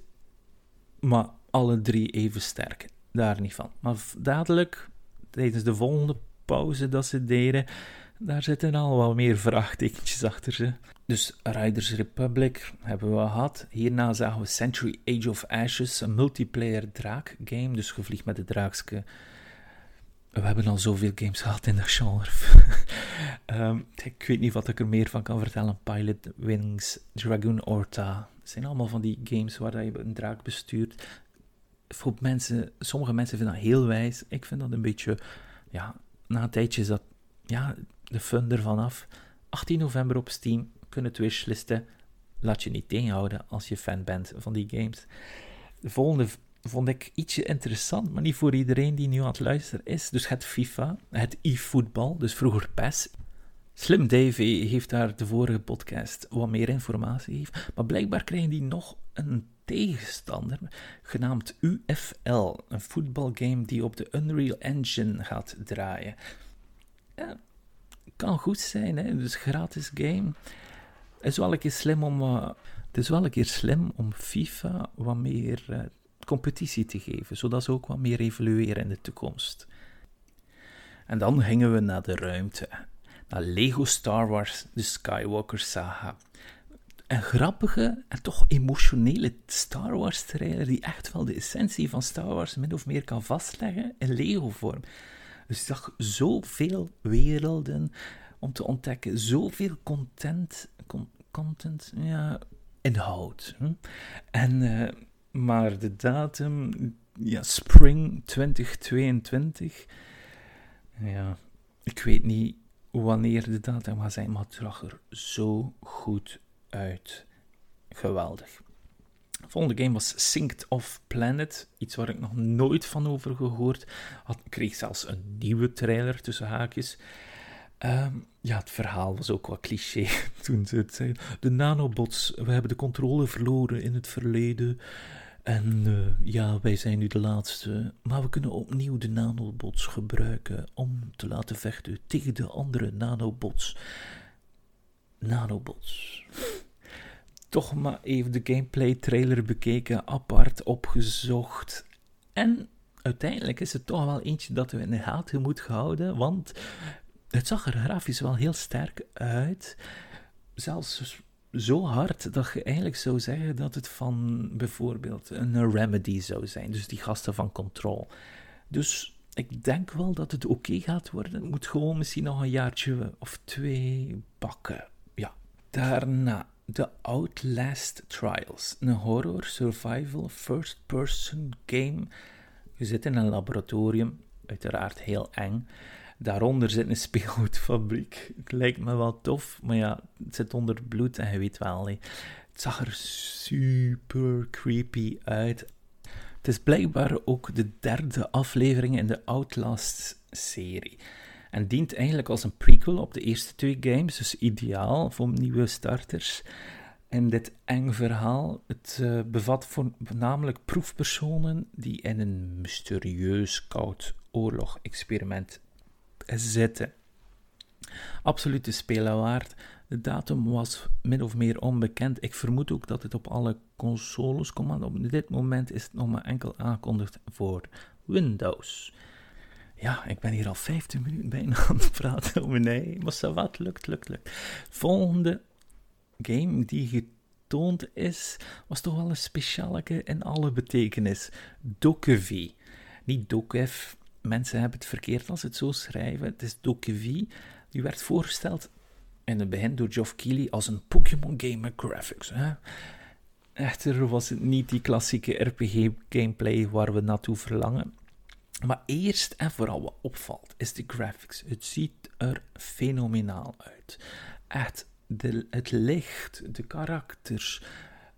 Maar alle drie even sterk. Daar niet van. Maar dadelijk, tijdens de volgende pauze dat ze deden, daar zitten al wat meer vraagtekentjes achter ze. Dus Riders Republic hebben we gehad. Hierna zagen we Century Age of Ashes, een multiplayer draak game. Dus je vliegt met de draakske. We hebben al zoveel games gehad in dat genre. um, ik weet niet wat ik er meer van kan vertellen. Pilot Wings, Dragoon Orta. Het zijn allemaal van die games waar je een draak bestuurt. Voor mensen, sommige mensen vinden dat heel wijs. Ik vind dat een beetje, ja, na een tijdje dat, ja, de fun ervan af. 18 november op Steam, kunnen het wishlisten. Laat je niet tegenhouden als je fan bent van die games. De volgende vond ik ietsje interessant, maar niet voor iedereen die nu aan het luisteren is. Dus het FIFA, het e-voetbal, dus vroeger PES. Slim Davy heeft daar de vorige podcast wat meer informatie gegeven, maar blijkbaar krijgen die nog een tegenstander genaamd UFL, een voetbalgame die op de Unreal Engine gaat draaien. Ja, kan goed zijn, hè? dus gratis game. Het is wel een keer slim om, uh, het is wel een keer slim om FIFA wat meer uh, competitie te geven, zodat ze ook wat meer evolueren in de toekomst. En dan gingen we naar de ruimte, naar Lego Star Wars, de Skywalker Saga. Een grappige en toch emotionele Star Wars trailer die echt wel de essentie van Star Wars min of meer kan vastleggen in Lego-vorm. Dus ik zag zoveel werelden om te ontdekken, zoveel content, content ja, inhoud. Hm? En, uh, maar de datum, ja, spring 2022, ja, ik weet niet wanneer de gaat zijn, maar het zag er zo goed uit. Geweldig. De volgende game was Synced of Planet. Iets waar ik nog nooit van over gehoord had. Ik kreeg zelfs een nieuwe trailer tussen haakjes. Ehm, ja, het verhaal was ook wat cliché toen ze het zeiden. De nanobots, we hebben de controle verloren in het verleden. En uh, ja, wij zijn nu de laatste. Maar we kunnen opnieuw de nanobots gebruiken om te laten vechten tegen de andere nanobots. Nanobots toch maar even de gameplay trailer bekeken, apart opgezocht. En uiteindelijk is het toch wel eentje dat we in de gaten moeten houden, want het zag er grafisch wel heel sterk uit. Zelfs zo hard dat je eigenlijk zou zeggen dat het van bijvoorbeeld een Remedy zou zijn. Dus die gasten van Control. Dus ik denk wel dat het oké gaat worden. Het moet gewoon misschien nog een jaartje of twee bakken. Ja. Daarna The Outlast Trials, een horror survival first-person game. Je zit in een laboratorium, uiteraard heel eng. Daaronder zit een speelgoedfabriek. Lijkt me wel tof, maar ja, het zit onder bloed en je weet wel, het zag er super creepy uit. Het is blijkbaar ook de derde aflevering in de Outlast-serie. En dient eigenlijk als een prequel op de eerste twee games, dus ideaal voor nieuwe starters. En dit eng verhaal, het uh, bevat voornamelijk proefpersonen die in een mysterieus koud oorlog-experiment zitten. Absoluut de spelen waard. De datum was min of meer onbekend. Ik vermoed ook dat het op alle consoles komt, maar op dit moment is het nog maar enkel aangekondigd voor Windows. Ja, ik ben hier al 15 minuten bijna aan het praten over nee, maar wat, lukt, lukt, lukt. Volgende game die getoond is, was toch wel een speciale in alle betekenis. Dokuvi. Niet Dokev, mensen hebben het verkeerd als ze het zo schrijven. Het is Dokuvi. Die werd voorgesteld in het begin door Geoff Keighley als een Pokémon game graphics. Hè? Echter was het niet die klassieke RPG-gameplay waar we naartoe verlangen. Maar eerst en vooral wat opvalt, is de graphics. Het ziet er fenomenaal uit. Echt, de, het licht, de karakters,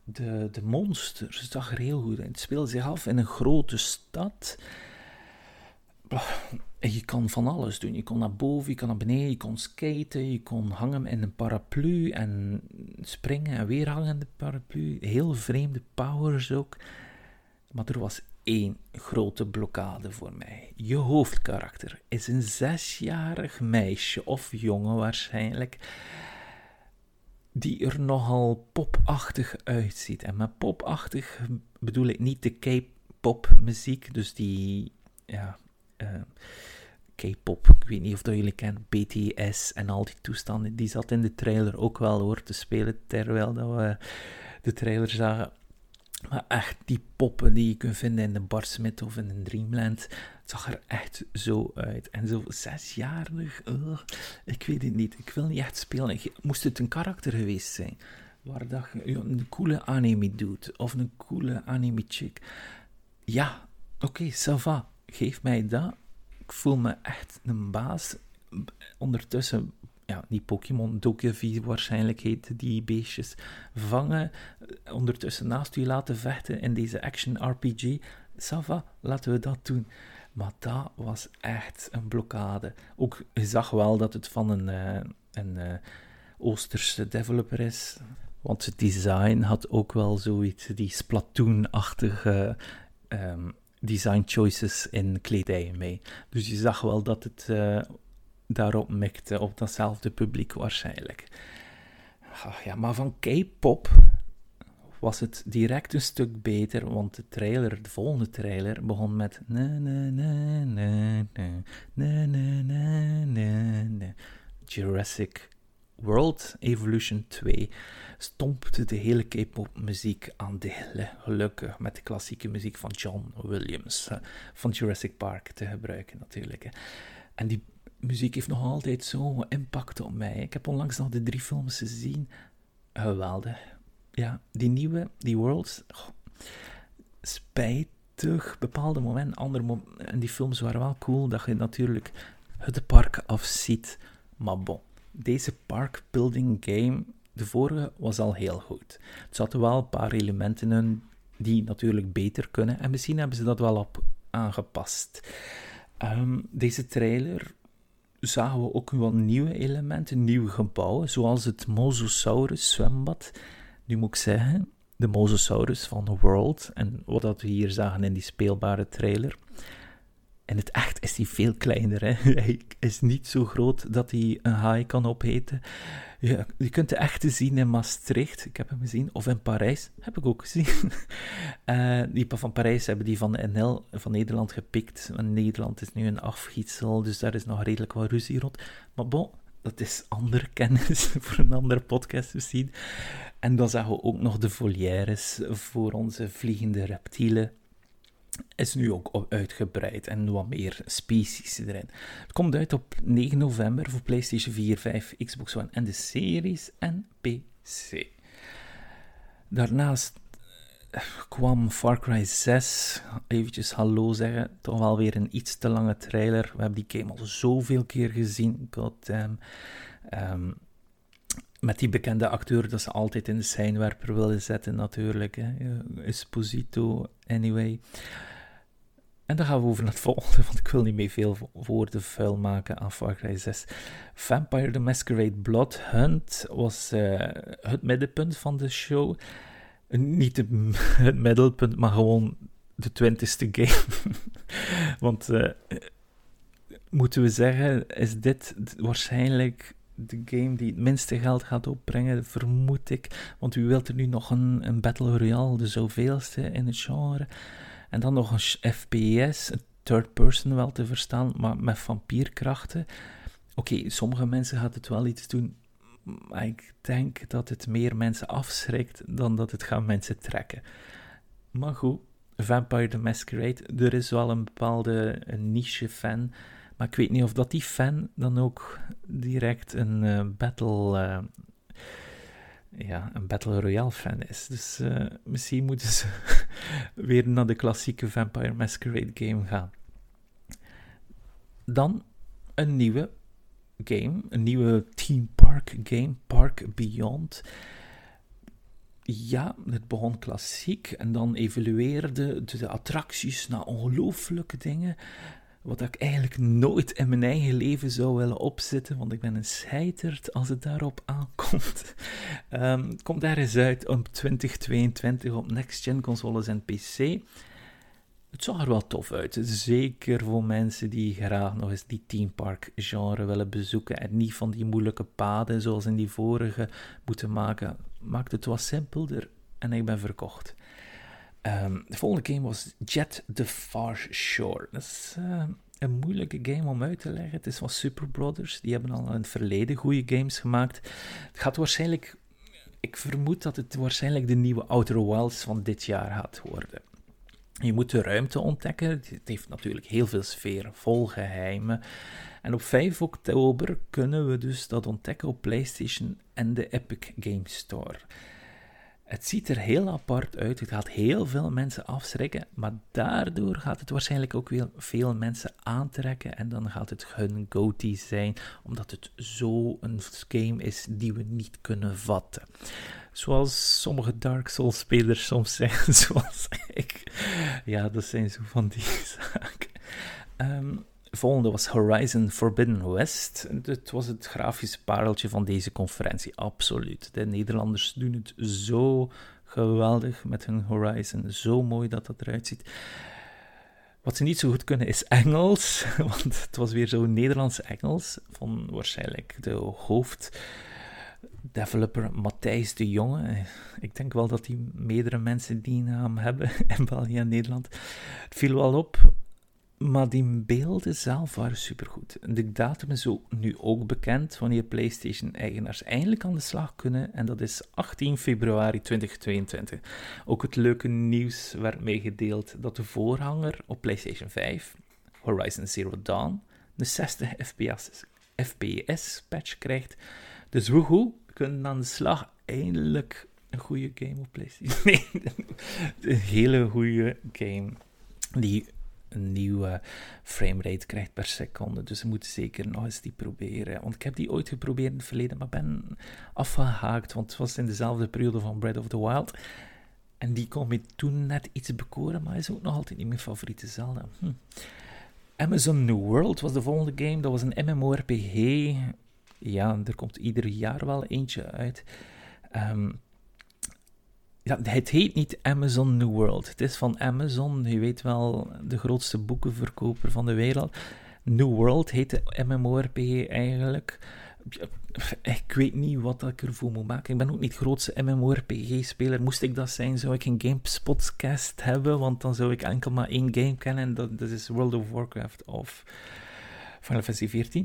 de, de monsters, het zag er heel goed uit. Het speelde zich af in een grote stad. Je kan van alles doen. Je kon naar boven, je kon naar beneden, je kon skaten, je kon hangen in een paraplu en springen en weer hangen in de paraplu. Heel vreemde powers ook. Maar er was één grote blokkade voor mij. Je hoofdkarakter is een zesjarig meisje of jongen waarschijnlijk, die er nogal popachtig uitziet. En met popachtig bedoel ik niet de K-pop muziek, dus die ja, K-pop. Ik weet niet of dat jullie kennen, BTS en al die toestanden. Die zat in de trailer ook wel hoor te spelen terwijl dat we de trailer zagen. Maar echt, die poppen die je kunt vinden in de Barsmith of in een Dreamland, het zag er echt zo uit. En zo zesjarig, ik weet het niet. Ik wil niet echt spelen. Moest het een karakter geweest zijn, waar dat je een coole anime doet, of een coole anime chick. Ja, oké, okay, ça va. Geef mij dat. Ik voel me echt een baas. Ondertussen ja, die Pokémon Dokkevi waarschijnlijk heet die beestjes, vangen, ondertussen naast u laten vechten in deze action RPG. Sava, laten we dat doen. Maar dat was echt een blokkade. Ook, je zag wel dat het van een, uh, een uh, Oosterse developer is. Want het design had ook wel zoiets, die Splatoon-achtige um, design choices in kledij mee. Dus je zag wel dat het uh, daarop mikte, op datzelfde publiek waarschijnlijk. Ja, maar van K-pop was het direct een stuk beter, want de trailer, de volgende trailer, begon met Jurassic World Evolution 2 stompte de hele K-pop muziek aan delen. Gelukkig met de klassieke muziek van John Williams van Jurassic Park te gebruiken natuurlijk. En die muziek heeft nog altijd zo'n impact op mij. Ik heb onlangs nog de drie films gezien. Geweldig. Ja, die nieuwe, die Worlds. Oh, spijtig, bepaalde momenten, andere momenten. En die films waren wel cool, dat je natuurlijk het park afziet. Maar bon, deze park building game, de vorige, was al heel goed. Er zaten wel een paar elementen in die natuurlijk beter kunnen. En misschien hebben ze dat wel op aangepast. Um, deze trailer zagen we ook wel nieuwe elementen, nieuwe gebouwen, zoals het Mosasaurus zwembad. Nu moet ik zeggen, de Mosasaurus van The World en wat we hier zagen in die speelbare trailer. In het echt is hij veel kleiner. Hè? Hij is niet zo groot dat hij een haai kan opeten. Ja, je kunt de echte zien in Maastricht. Ik heb hem gezien. Of in Parijs. Heb ik ook gezien. uh, die van Parijs hebben die van NL van Nederland gepikt. Nederland is nu een afgietsel, dus daar is nog redelijk wat ruzie rond. Maar bon, dat is andere kennis voor een andere podcast misschien. En dan zagen we ook nog de volières voor onze vliegende reptielen is nu ook uitgebreid en wat meer species erin. Het komt uit op 9 november voor PlayStation 4, 5, Xbox One en de series en PC. Daarnaast kwam Far Cry 6, eventjes hallo zeggen, toch wel weer een iets te lange trailer. We hebben die game al zoveel keer gezien, goddamn. Um, met die bekende acteur dat ze altijd in de schijnwerper willen zetten natuurlijk. Hè. Esposito, anyway. En dan gaan we over naar het volgende, want ik wil niet meer veel woorden vuil maken aan Far Cry 6. Vampire the Masquerade Blood Hunt was uh, het middenpunt van de show. Niet het middelpunt, maar gewoon de twintigste game. want uh, moeten we zeggen, is dit waarschijnlijk de game die het minste geld gaat opbrengen, vermoed ik. Want u wilt er nu nog een, een Battle Royale, de zoveelste in het genre. En dan nog een FPS, een third person wel te verstaan, maar met vampierkrachten. Oké, sommige mensen gaat het wel iets doen, maar ik denk dat het meer mensen afschrikt dan dat het gaat mensen trekken. Maar goed, Vampire the Masquerade, er is wel een bepaalde niche-fan maar ik weet niet of dat die fan dan ook direct een uh, battle, uh, ja, een Battle Royale fan is. Dus uh, misschien moeten ze weer naar de klassieke Vampire Masquerade game gaan. Dan een nieuwe game, een nieuwe Theme Park game, Park Beyond. Ja, het begon klassiek en dan evolueerde de attracties naar ongelooflijke dingen. Wat ik eigenlijk nooit in mijn eigen leven zou willen opzetten, want ik ben een scheiterd als het daarop aankomt. Het komt ergens uit op 2022 op next-gen consoles en PC. Het zag er wel tof uit. Zeker voor mensen die graag nog eens die theme park genre willen bezoeken en niet van die moeilijke paden zoals in die vorige moeten maken. Maakt het wat simpelder en ik ben verkocht. Um, de volgende game was Jet the Far Shore. Dat is uh, een moeilijke game om uit te leggen. Het is van Super Brothers. Die hebben al in het verleden goede games gemaakt. Het gaat waarschijnlijk... Ik vermoed dat het waarschijnlijk de nieuwe Outer Wilds van dit jaar gaat worden. Je moet de ruimte ontdekken. Het heeft natuurlijk heel veel sferen, vol geheimen. En op 5 oktober kunnen we dus dat ontdekken op PlayStation en de Epic Game Store. Het ziet er heel apart uit. Het gaat heel veel mensen afschrikken. Maar daardoor gaat het waarschijnlijk ook weer veel mensen aantrekken. En dan gaat het hun go zijn. Omdat het zo een game is die we niet kunnen vatten. Zoals sommige Dark Souls spelers soms zeggen. Zoals ik. Ja, dat zijn zo van die zaken. Um, volgende was Horizon Forbidden West. Het was het grafische pareltje van deze conferentie, absoluut. De Nederlanders doen het zo geweldig met hun Horizon. Zo mooi dat dat eruit ziet. Wat ze niet zo goed kunnen is Engels, want het was weer zo'n Nederlands-Engels van waarschijnlijk de hoofddeveloper Matthijs de Jonge. Ik denk wel dat die meerdere mensen die naam hebben in België en Nederland. Het viel wel op maar die beelden zelf waren supergoed. De datum is nu ook bekend wanneer PlayStation-eigenaars eindelijk aan de slag kunnen. En dat is 18 februari 2022. Ook het leuke nieuws werd meegedeeld dat de voorhanger op PlayStation 5, Horizon Zero Dawn, een 60 FPS, FPS patch krijgt. Dus woehoe, we kunnen aan de slag eindelijk een goede game op PlayStation. Nee, een hele goede game die een nieuwe framerate krijgt per seconde. Dus we moeten zeker nog eens die proberen. Want ik heb die ooit geprobeerd in het verleden, maar ben afgehaakt. Want het was in dezelfde periode van Breath of the Wild. En die kon me toen net iets bekoren, maar is ook nog altijd niet mijn favoriete Zelda. Hm. Amazon New World was de volgende game. Dat was een MMORPG. Ja, er komt ieder jaar wel eentje uit. Um, ja, het heet niet Amazon New World. Het is van Amazon, je weet wel, de grootste boekenverkoper van de wereld. New World heet de MMORPG eigenlijk. Ik weet niet wat ik ervoor moet maken. Ik ben ook niet grootste MMORPG-speler. Moest ik dat zijn, zou ik een GameSpot-cast hebben, want dan zou ik enkel maar één game kennen, en dat, is World of Warcraft of Final Fantasy XIV.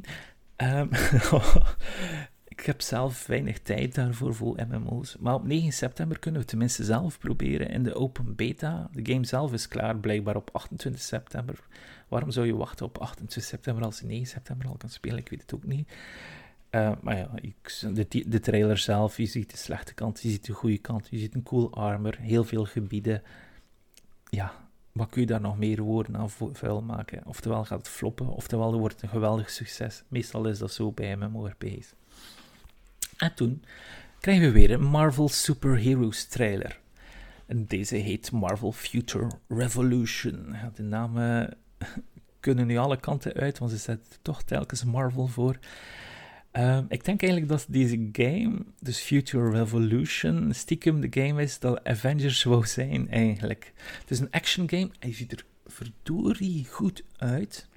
Um, Ik heb zelf weinig tijd daarvoor voor MMO's. Maar op 9 september kunnen we tenminste zelf proberen in de open beta. De game zelf is klaar blijkbaar op 28 september. Waarom zou je wachten op 28 september als je 9 september al kan spelen? Ik weet het ook niet. Uh, maar ja, de, de trailer zelf, je ziet de slechte kant, je ziet de goede kant, je ziet een cool armor, heel veel gebieden. Ja, wat kun je daar nog meer woorden aan vuil maken? Oftewel gaat het floppen, oftewel wordt het een geweldig succes. Meestal is dat zo bij MMORPG's. En toen krijgen we weer een Marvel Super Heroes trailer. En deze heet Marvel Future Revolution. De namen kunnen nu alle kanten uit, want ze zetten toch telkens Marvel voor. Ehm, ik denk eigenlijk dat deze game, dus Future Revolution, stiekem de game is dat Avengers wou zijn eigenlijk. Het is een action game je ziet er verdorie goed uit.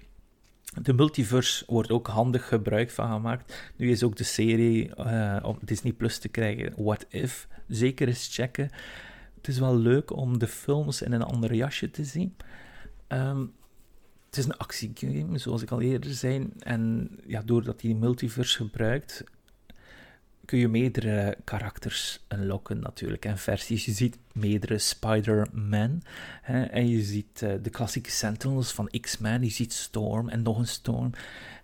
De multiverse wordt ook handig gebruik van gemaakt. Nu is ook de serie uh, op Disney Plus te krijgen, What If. Zeker eens checken. Het is wel leuk om de films in een ander jasje te zien. Um, het is een actiegame, zoals ik al eerder zei. En ja, doordat hij multiverse gebruikt, kun je meerdere karakters unlocken natuurlijk. En versies. Je ziet meerdere Spider-Man. En je ziet uh, de klassieke Sentinels van X-Men. Je ziet Storm en nog een Storm.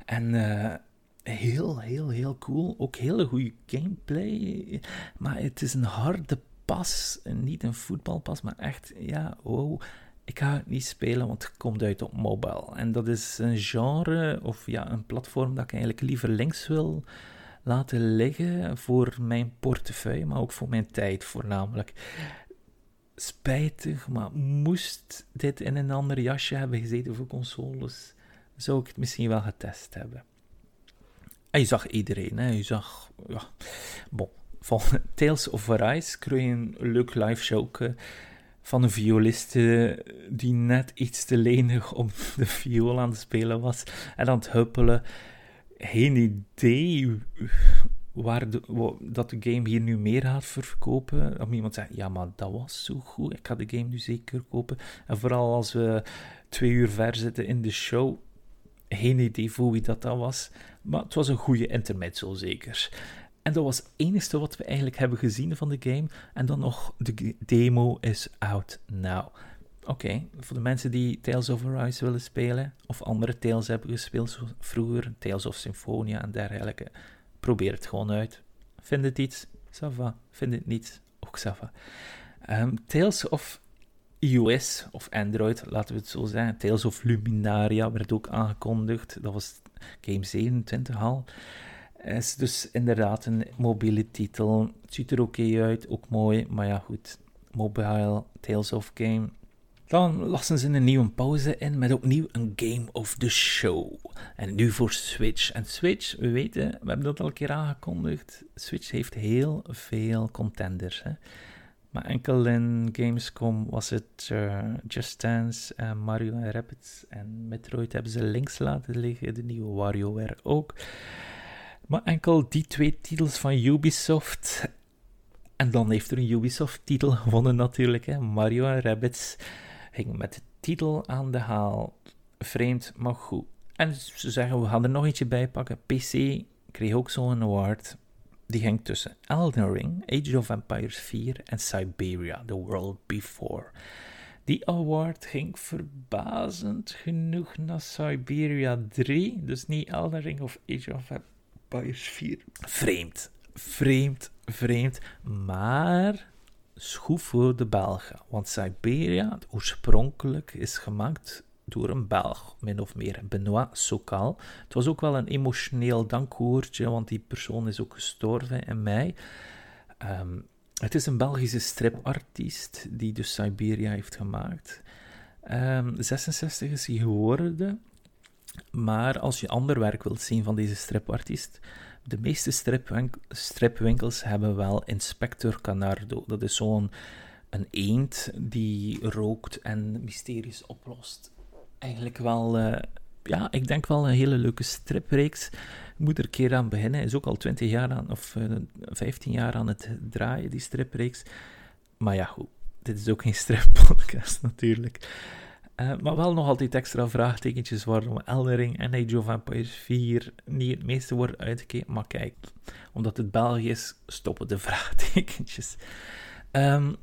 En uh, heel, heel, heel cool. Ook hele goede gameplay. Maar het is een harde pas. Niet een voetbalpas, maar echt, ja, wow ik ga het niet spelen, want het komt uit op mobile. En dat is een genre, of ja, een platform dat ik eigenlijk liever links wil laten liggen voor mijn portefeuille, maar ook voor mijn tijd voornamelijk. Spijtig, maar moest dit in een ander jasje hebben gezeten voor consoles, zou ik het misschien wel getest hebben. En je zag iedereen, hè? je zag, ja, bon. Van Tales of Arise kreeg je een leuk live show van een violiste die net iets te lenig om de viool aan het spelen was en aan het huppelen. Geen idee waar dat de game hier nu meer gaat verkopen. Om iemand zegt, ja, maar dat was zo goed, ik ga de game nu zeker kopen. En vooral als we twee uur ver zitten in de show, geen idee voor wie dat, dat was. Maar het was een goede intermezzo zeker. En dat was het enige wat we eigenlijk hebben gezien van de game. En dan nog, de demo is out now. Oké, voor de mensen die Tales of Arise willen spelen, of andere Tales hebben gespeeld zoals vroeger, Tales of Symphonia en dergelijke, probeer het gewoon uit. Vind het iets? Sava. Vind het niet? Ook Sava. Um, Tales of iOS of Android, laten we het zo zeggen. Tales of Luminaria werd ook aangekondigd. Dat was game 27 al is dus inderdaad een mobiele titel. Het ziet er oké uit, ook mooi, maar ja goed. Mobile, Tales of Game. Dan lassen ze een nieuwe pauze in met opnieuw een Game of the Show. En nu voor Switch. En Switch, we weten, we hebben dat al een keer aangekondigd. Switch heeft heel veel contenders. Hè? Maar enkel in Gamescom was het uh, Just Dance en Mario Rabbids. En Metroid hebben ze links laten liggen. De nieuwe WarioWare ook. Maar enkel die twee titels van Ubisoft. En dan heeft er een Ubisoft-titel gewonnen natuurlijk. Hè. Mario en Rabbids ging met de titel aan de haal. Vreemd, maar goed. En ze zeggen, we gaan er nog eentje bij pakken. PC kreeg ook zo'n award. Die ging tussen Elden Ring, Age of Empires 4 en Siberia, The World Before. Die award ging verbazend genoeg naar Siberia 3, dus niet Elden Ring of Age of Empires 4. Vreemd. Vreemd, vreemd. Maar schroef voor de Belgen. Want Siberia, oorspronkelijk, is gemaakt door een Belg, min of meer, Benoit Sokal. Het was ook wel een emotioneel dankwoordje, want die persoon is ook gestorven in mei. Ehm, het is een Belgische stripartiest die dus Siberia heeft gemaakt. Um, 66 is hij geworden. Maar als je ander werk wilt zien van deze stripartiest, de meeste stripwinkels hebben wel Inspector Canardo. Dat is zo'n een eend die rookt en mysteries oplost. Eigenlijk wel, uh, ja, ik denk wel een hele leuke stripreeks. Moet er een keer aan beginnen. Is ook al 20 jaar aan, of uh, eh, 15 jaar aan het draaien, die stripreeks. Maar ja, goed. Dit is ook geen strippodcast natuurlijk. Uh, maar wel nog altijd extra vraagtekentjes waarom Eldering en Age of Empires 4 niet het meeste worden uitgekeken. Maar kijk, omdat het België is, stoppen de vraagtekentjes. Um,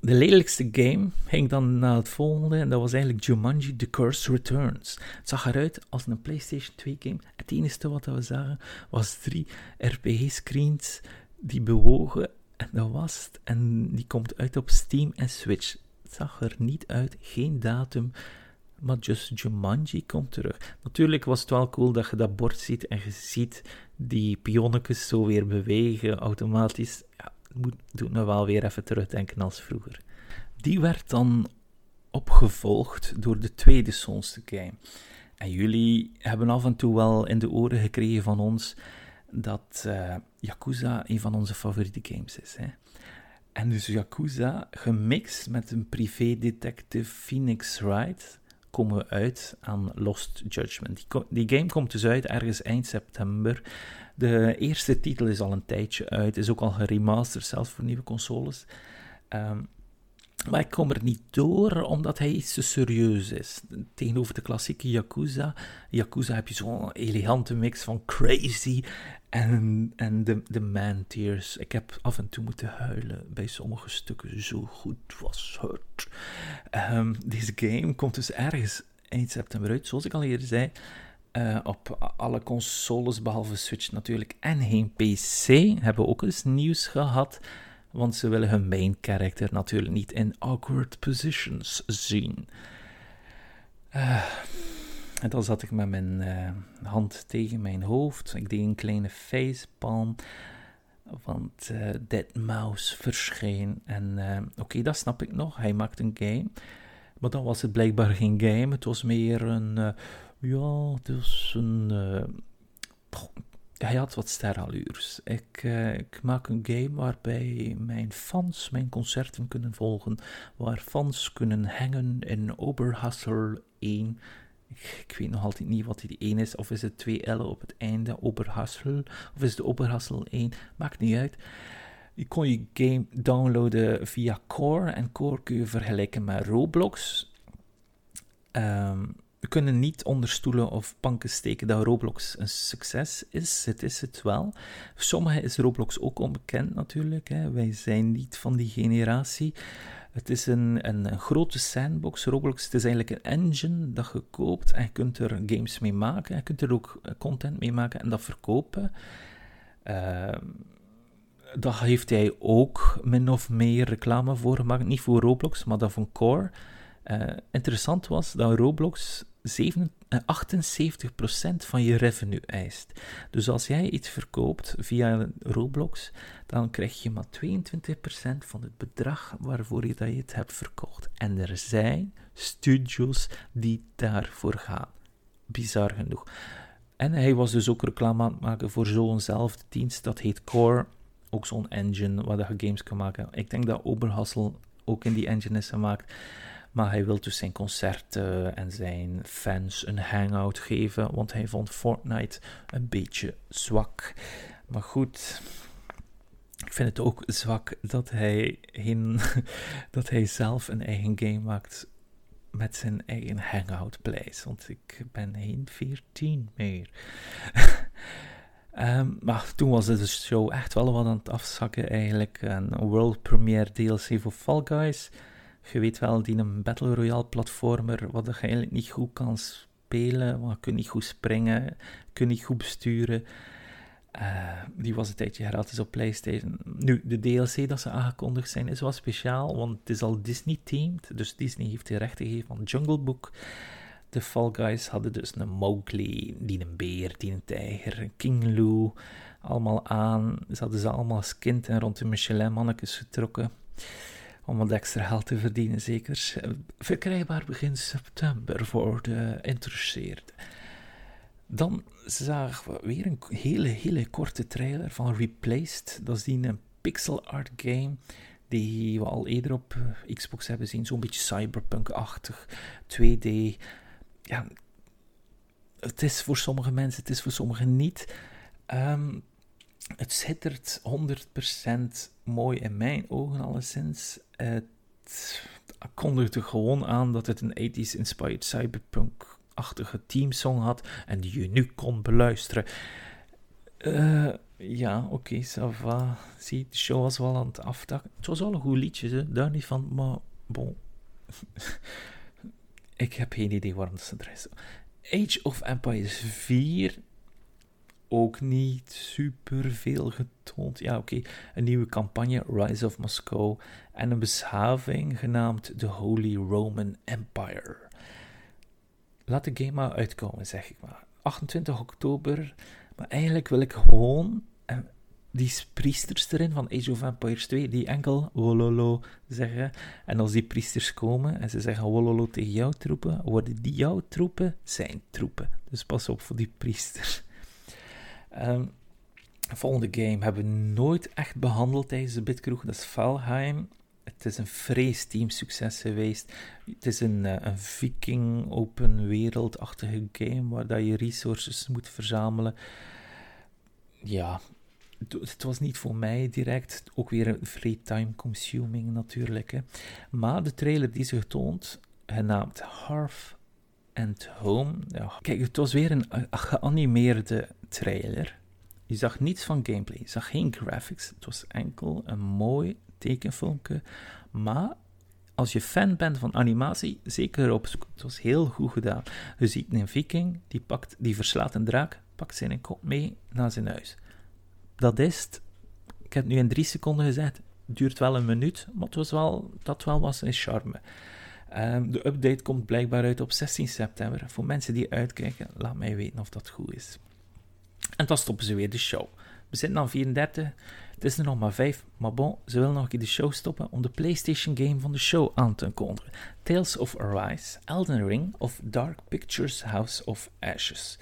de lelijkste game ging dan naar het volgende. En dat was eigenlijk Jumanji The Curse Returns. Het zag eruit als een PlayStation 2 game. Het enige wat we zagen was drie RPG-screens die bewogen. En dat was het. En die komt uit op Steam en Switch. Zag er niet uit, geen datum. Maar just Jumanji komt terug. Natuurlijk was het wel cool dat je dat bord ziet en je ziet die pionnetjes zo weer bewegen automatisch. Ja, moet, doet me wel weer even terugdenken als vroeger. Die werd dan opgevolgd door de tweede Souls game. En jullie hebben af en toe wel in de oren gekregen van ons dat uh, Yakuza een van onze favoriete games is. Hè? En dus Yakuza, gemixt met een privé-detective Phoenix Wright, komen we uit aan Lost Judgment. Die, game komt dus uit ergens eind september. De eerste titel is al een tijdje uit, is ook al geremasterd, zelfs voor nieuwe consoles. Um, maar ik kom er niet door, omdat hij iets te serieus is. Tegenover de klassieke Yakuza. Yakuza heb je zo'n elegante mix van crazy en, en de, de man tears. Ik heb af en toe moeten huilen bij sommige stukken. Zo goed was het. Um, deze game komt dus ergens eind september uit, zoals ik al eerder zei. Uh, op alle consoles behalve Switch natuurlijk en geen PC. Hebben we ook eens nieuws gehad. Want ze willen hun main character natuurlijk niet in awkward positions zien. Uh, en dan zat ik met mijn uh, hand tegen mijn hoofd. Ik deed een kleine facepalm. Want uh, Dead Mouse verscheen. En oké, okay, dat snap ik nog. Hij maakt een game. Maar dan was het blijkbaar geen game. Het was meer een. ja, dus een hij had wat sterallures. Ik, ik, maak een game waarbij mijn fans mijn concerten kunnen volgen, waar fans kunnen hangen in Oberhassel 1. Ik, weet nog altijd niet wat die 1 is, of is het 2 L op het einde, Oberhassel, of is het Oberhassel 1, maakt niet uit. Je kon je game downloaden via Core, en Core kun je vergelijken met Roblox. Um, we kunnen niet onder stoelen of banken steken dat Roblox een succes is. Het is het wel. Voor sommigen is Roblox ook onbekend natuurlijk. Hè. Wij zijn niet van die generatie. Het is een, een, een, grote sandbox. Roblox het is eigenlijk een engine dat je koopt en je kunt er games mee maken. Je kunt er ook eh, content mee maken en dat verkopen. Uh, daar heeft hij ook min of meer reclame voor gemaakt. Niet voor Roblox, maar dat van Core. Uh, interessant was dat Roblox 7, 78% eh, van je revenue eist. Dus als jij iets verkoopt via Roblox, dan krijg je maar 22% van het bedrag waarvoor je, dat je het hebt verkocht. En er zijn studios die daarvoor gaan. Bizar genoeg. En hij was dus ook reclame aan het maken voor zo'nzelfde dienst, dat heet Core. Ook zo'n engine waar je games kan maken. Ik denk dat Oberhassel ook in die engine is gemaakt. Maar hij wil dus zijn concerten en zijn fans een hangout geven, want hij vond Fortnite een beetje zwak. Maar goed, ik vind het ook zwak dat hij, geen, dat hij zelf een eigen game maakt met zijn eigen hangout place. Want ik ben geen 14 meer. um, maar toen was de show echt wel wat aan het afzakken eigenlijk. Een world premiere DLC voor Fall Guys. Je weet wel, die een Battle Royale platformer, wat je eigenlijk niet goed kan spelen, want je kunt niet goed springen, je niet goed besturen. Uh, die was een tijdje gratis op PlayStation. Nu, de DLC dat ze aangekondigd zijn is wel speciaal, want het is al Disney-themed. Dus Disney heeft de rechten gegeven van Jungle Book. De Fall Guys hadden dus een Mowgli, die een beer, die een tijger, King Lou, allemaal aan. Ze hadden ze allemaal als kind en rond de Michelin-mannetjes getrokken om wat extra geld te verdienen, zeker. Verkrijgbaar begin september voor de interesseerden. Dan zagen we weer een hele, hele korte trailer van Replaced. Dat is die een pixel art game die we al eerder op eh, Xbox hebben gezien. Zo'n beetje cyberpunk-achtig, 2D. Ja, het is voor sommige mensen, het is voor sommigen niet. Um, het schittert 100% mooi in mijn ogen alleszins. Het kondigde gewoon aan dat het een 80s inspired cyberpunk-achtige teamsong had en die je nu kon beluisteren. Uh, Ja, oké, okay, ça va. Zie, de show was wel aan het aftakken. Het was al een goed liedje, daar niet van, maar bon. ik heb geen idee waarom ze er is. Age of Empires 4 ook niet super veel getoond. Ja, oké, een nieuwe campagne, Rise of Moscow, en een beschaving genaamd The Holy Roman Empire. Laat de game maar uitkomen, zeg ik maar. 28 oktober, maar eigenlijk wil ik gewoon eh, die priesters erin van Age of Empires 2, die enkel wololo zeggen. En als die priesters komen en ze zeggen wololo tegen jouw troepen, worden die jouw troepen zijn troepen. Dus pas op voor die priesters. Um, volgende game hebben we nooit echt behandeld tijdens de Bitkroeg. Dat is Valheim. Het is een vreesteam succes geweest. Het is een, uh, een viking open wereldachtige game waar dat je resources moet verzamelen. Ja, het was niet voor mij direct. Ook weer een free time consuming natuurlijk. Hè. Maar de trailer die ze getoond, genaamd Hearth and Home. Ja, kijk, het was weer een geanimeerde trailer. Je zag niets van gameplay, je zag geen graphics. Het was enkel een mooi tekenfilmpje. Maar als je fan bent van animatie, zeker op Het was heel goed gedaan. Je ziet een viking, die, pakt, die verslaat een draak, pakt zijn kop mee naar zijn huis. Dat is het. Ik heb het nu in drie seconden gezegd. Duurt wel een minuut, maar het was wel, dat wel was een charme. Um, de update komt blijkbaar uit op 16 september. Voor mensen die uitkijken, laat mij weten of dat goed is. En dan stoppen ze weer de show. We zitten aan 34, het is er nog maar 5, maar bon, ze willen nog een keer de show stoppen om de PlayStation game van de show aan te kondigen. Tales of Arise, Elden Ring of Dark Pictures House of Ashes.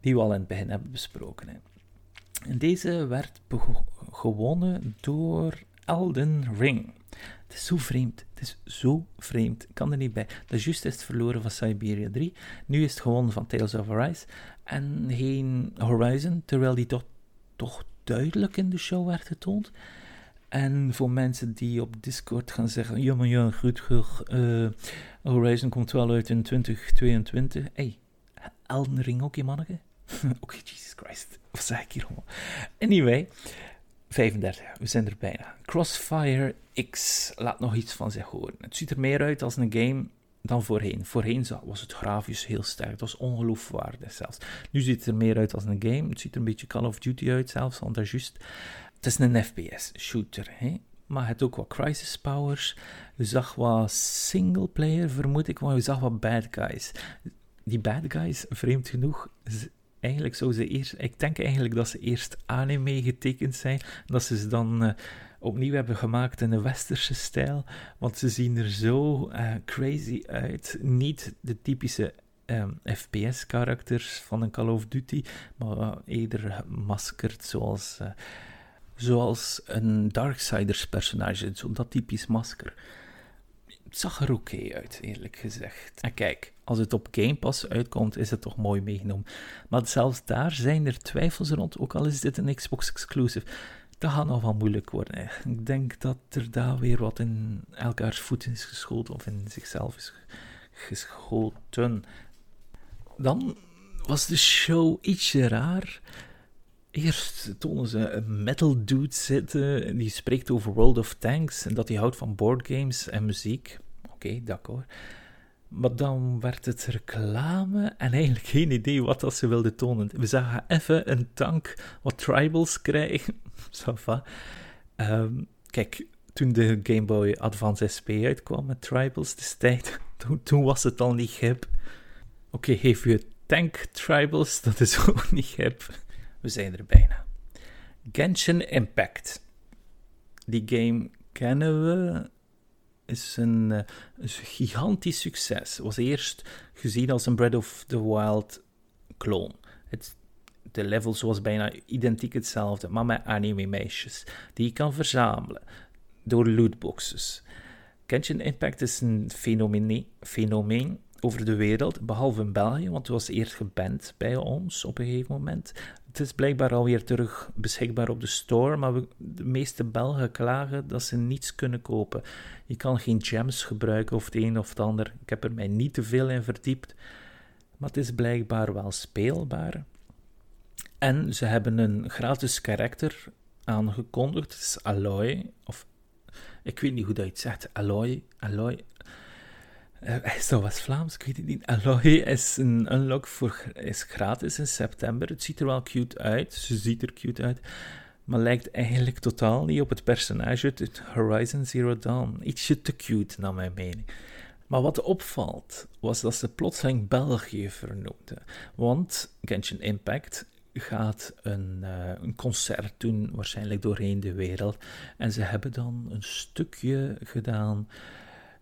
Die we al in het begin hebben besproken. Hè. En deze werd gewonnen door Elden Ring. Het is zo vreemd. Het is zo vreemd. Ik kan er niet bij. Dat is is het verloren van Siberia 3. Nu is het gewonnen van Tales of Arise. En geen Horizon, terwijl die toch, duidelijk in de show werd getoond. En voor mensen die op Discord gaan zeggen: Ja, maar ja, goed, uh, Horizon komt wel uit in 2022. Hey, Elden Ring ook, je manneke? Oké, Jesus Christ. Wat zeg ik hier allemaal? Anyway, 35, we zijn er bijna. Crossfire X laat nog iets van zich horen. Het ziet er meer uit als een game dan voorheen. Voorheen was het grafisch heel sterk, het was ongeloofwaardig zelfs. Nu ziet het er meer uit als een game, het ziet er een beetje Call of Duty uit zelfs, want dat is juist... Het is een FPS-shooter, maar het ook wat crisis powers. Je zag wat singleplayer, vermoed ik, maar je zag wat bad guys. Die bad guys, vreemd genoeg, eigenlijk ze eerst, ik denk eigenlijk dat ze eerst anime getekend zijn, dat ze ze dan uh, opnieuw hebben gemaakt in een westerse stijl, want ze zien er zo uh, crazy uit. Niet de typische ehm, FPS-karakters van een Call of Duty, maar eerder gemaskerd zoals, zoals een Darksiders-personage, zo dat typisch masker het zag er oké uit, eerlijk gezegd. En kijk, als het op Game Pass uitkomt, is het toch mooi meegenomen. Maar zelfs daar zijn er twijfels rond, ook al is dit een Xbox exclusive. Dat gaat nog wel moeilijk worden. Ik denk dat er daar weer wat in elkaars voeten is geschoten, of in zichzelf is geschoten. Dan was de show ietsje raar. Eerst tonen ze een metal dude zitten die spreekt over World of Tanks en dat hij houdt van boardgames en muziek. Oké, d'accord. Maar dan werd het reclame en eigenlijk geen idee wat dat ze wilden tonen. We zagen even een tank wat tribals krijgen. Ça um, kijk, toen de Game Boy Advance SP uitkwam met tribals destijds, toen, toen was het al niet hip. Oké, okay, geef je tank tribals, dat is ook niet hip. We zijn er bijna. Genshin Impact. Die game kennen we. Is een, gigantisch succes. Was eerst gezien als een Breath of the Wild clone. Het, de levels was bijna identiek hetzelfde, maar met anime-meisjes die je kan verzamelen door lootboxes. Genshin Impact is een fenomeen, fenomeen over de wereld, behalve in België, want het was eerst geband bij ons op een gegeven moment. Het is blijkbaar alweer terug beschikbaar op de store, maar we, de meeste Belgen klagen dat ze niets kunnen kopen. Je kan geen gems gebruiken of het een of het ander. Ik heb er mij niet te veel in verdiept, maar het is blijkbaar wel speelbaar. En ze hebben een gratis karakter aangekondigd. Het is Aloy. Of ik weet niet hoe dat je het zegt. Aloy. Aloy. Uh, is dat West-Vlaams? Ik weet het niet. Aloy is een unlock voor, is gratis in september. Het ziet er wel cute uit. Ze ziet er cute uit. Maar lijkt eigenlijk totaal niet op het personage uit Horizon Zero Dawn. Ietsje te cute, naar mijn mening. Maar wat opvalt, was dat ze plotseling België vernoemden. Want Genshin Impact gaat een, uh, een, concert doen, waarschijnlijk doorheen de wereld. En ze hebben dan een stukje gedaan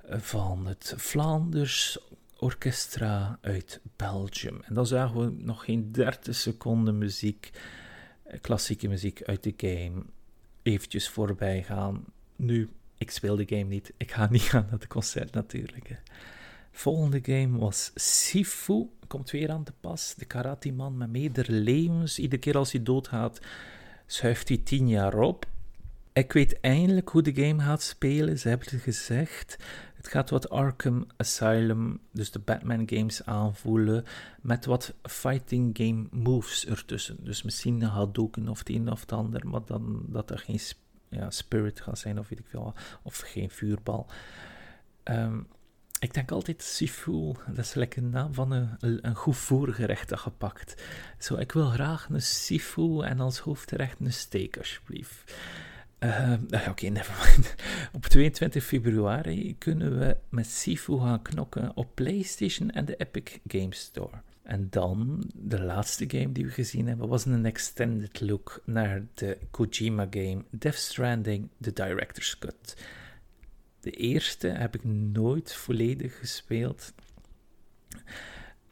van het Vlaanders Orchestra uit Belgium. En dan zagen we nog geen 30 seconden muziek, eh, klassieke muziek uit de game, eventjes voorbij gaan. Nu, ik speel de game niet. Ik ga niet gaan naar het concert natuurlijk. Volgende game was Sifu. Komt weer aan te pas. De karate-man met meerdere levens. Iedere keer als hij doodgaat, schuift hij tien jaar op. Ik weet eindelijk hoe de game gaat spelen. Ze hebben het gezegd. Het gaat wat Arkham Asylum, dus de Batman games aanvoelen, met wat fighting game moves ertussen. Dus misschien een Hadouken of het een of het ander, maar dan dat er geen ja, spirit gaat zijn of weet ik veel, of geen vuurbal. Ehm, ik denk altijd Sifu, dat is lekker een naam van een, een goed voorgerecht gepakt. Zo, ik wil graag een Sifu en als hoofdgerecht een steak, alsjeblieft. Uh, Oké, okay, nevermind. Op 22 februari kunnen we met Sifu gaan knokken op PlayStation en de Epic Games Store. En dan, de laatste game die we gezien hebben, was een extended look naar de Kojima game Death Stranding, The Director's Cut. De eerste heb ik nooit volledig gespeeld.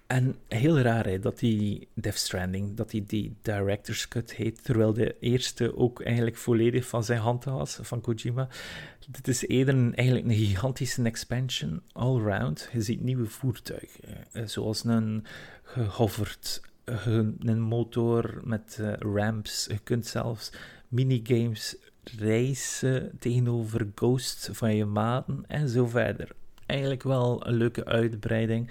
En heel raar hè, dat die Death Stranding, dat die, die Director's Cut heet, terwijl de eerste ook eigenlijk volledig van zijn hand was, van Kojima. Dit is eerder een, eigenlijk een gigantische expansion, all round. Je ziet nieuwe voertuigen, eh, zoals een gehoverd, een motor met uh, ramps. Je kunt zelfs minigames reizen tegenover ghosts van je maten en zo verder. Eigenlijk wel een leuke uitbreiding.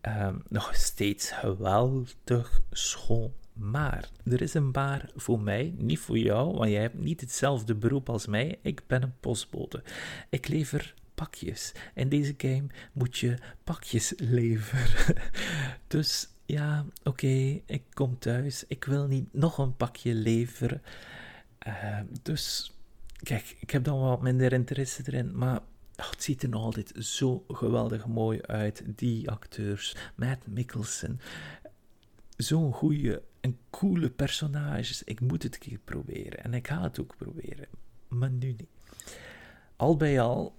Ehm, nog steeds geweldig schoon. Maar er is een baar voor mij, niet voor jou, want jij hebt niet hetzelfde beroep als mij. Ik ben een postbode. Ik lever pakjes. In deze game moet je pakjes leveren. dus ja, oké, ik kom thuis. Ik wil niet nog een pakje leveren. Ehm, dus kijk, ik heb dan wat minder interesse erin, maar Oh, het ziet er altijd zo geweldig mooi uit. Die acteurs. Matt Mikkelsen. Zo'n goede en coole personages. Ik moet het een keer proberen. En ik ga het ook proberen. Maar nu niet. Al bij al,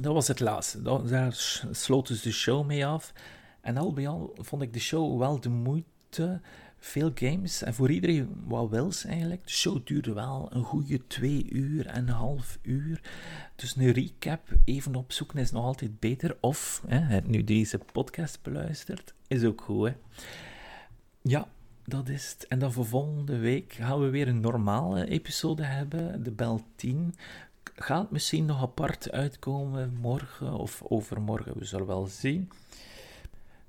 dat was het laatste. Daar sloot dus de show mee af. En al bij al vond ik de show wel de moeite veel games en voor iedereen wat wils eigenlijk. De show duurde wel een goede twee uur en een half uur. Dus een recap even opzoeken is nog altijd beter. Of, hè, nu deze podcast beluistert, is ook goed. Hè. Ja, dat is het. En dan voor volgende week gaan we weer een normale episode hebben, de Bel 10. Gaat misschien nog apart uitkomen morgen of overmorgen, we zullen wel zien.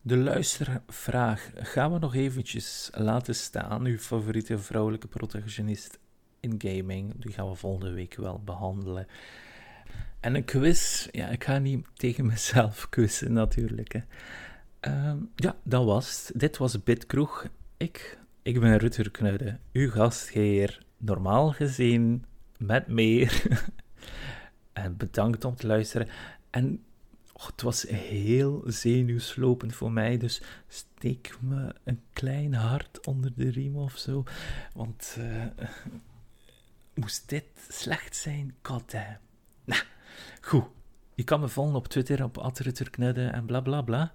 De luistervraag gaan we nog eventjes laten staan. Uw favoriete vrouwelijke protagonist in gaming. Die gaan we volgende week wel behandelen. En een quiz. Ja, ik ga niet tegen mezelf quizzen natuurlijk. Hè. Ehm, ja, dat was het. Dit was Bitkroeg. Ik, ik ben Rutger Knudde, uw gastheer. Normaal gezien met meer. en bedankt om te luisteren. En het was heel zenuwslopend voor mij, dus steek me een klein hart onder de riem of zo. Want uh, moest dit slecht zijn, goddamn. Nou, goed. Je kan me volgen op Twitter, op @rutterknudde en bla bla bla.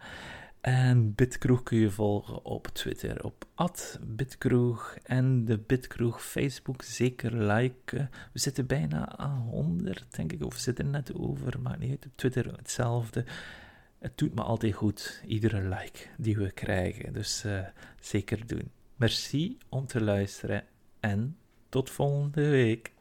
En Bitkroeg kun je volgen op Twitter, op @bitkroeg en de Bitkroeg Facebook zeker liken. We zitten bijna aan 100, denk ik, of we zitten net over, maar niet op Twitter hetzelfde. Het doet me altijd goed, iedere like die we krijgen, dus uh, zeker doen. Merci om te luisteren en tot volgende week.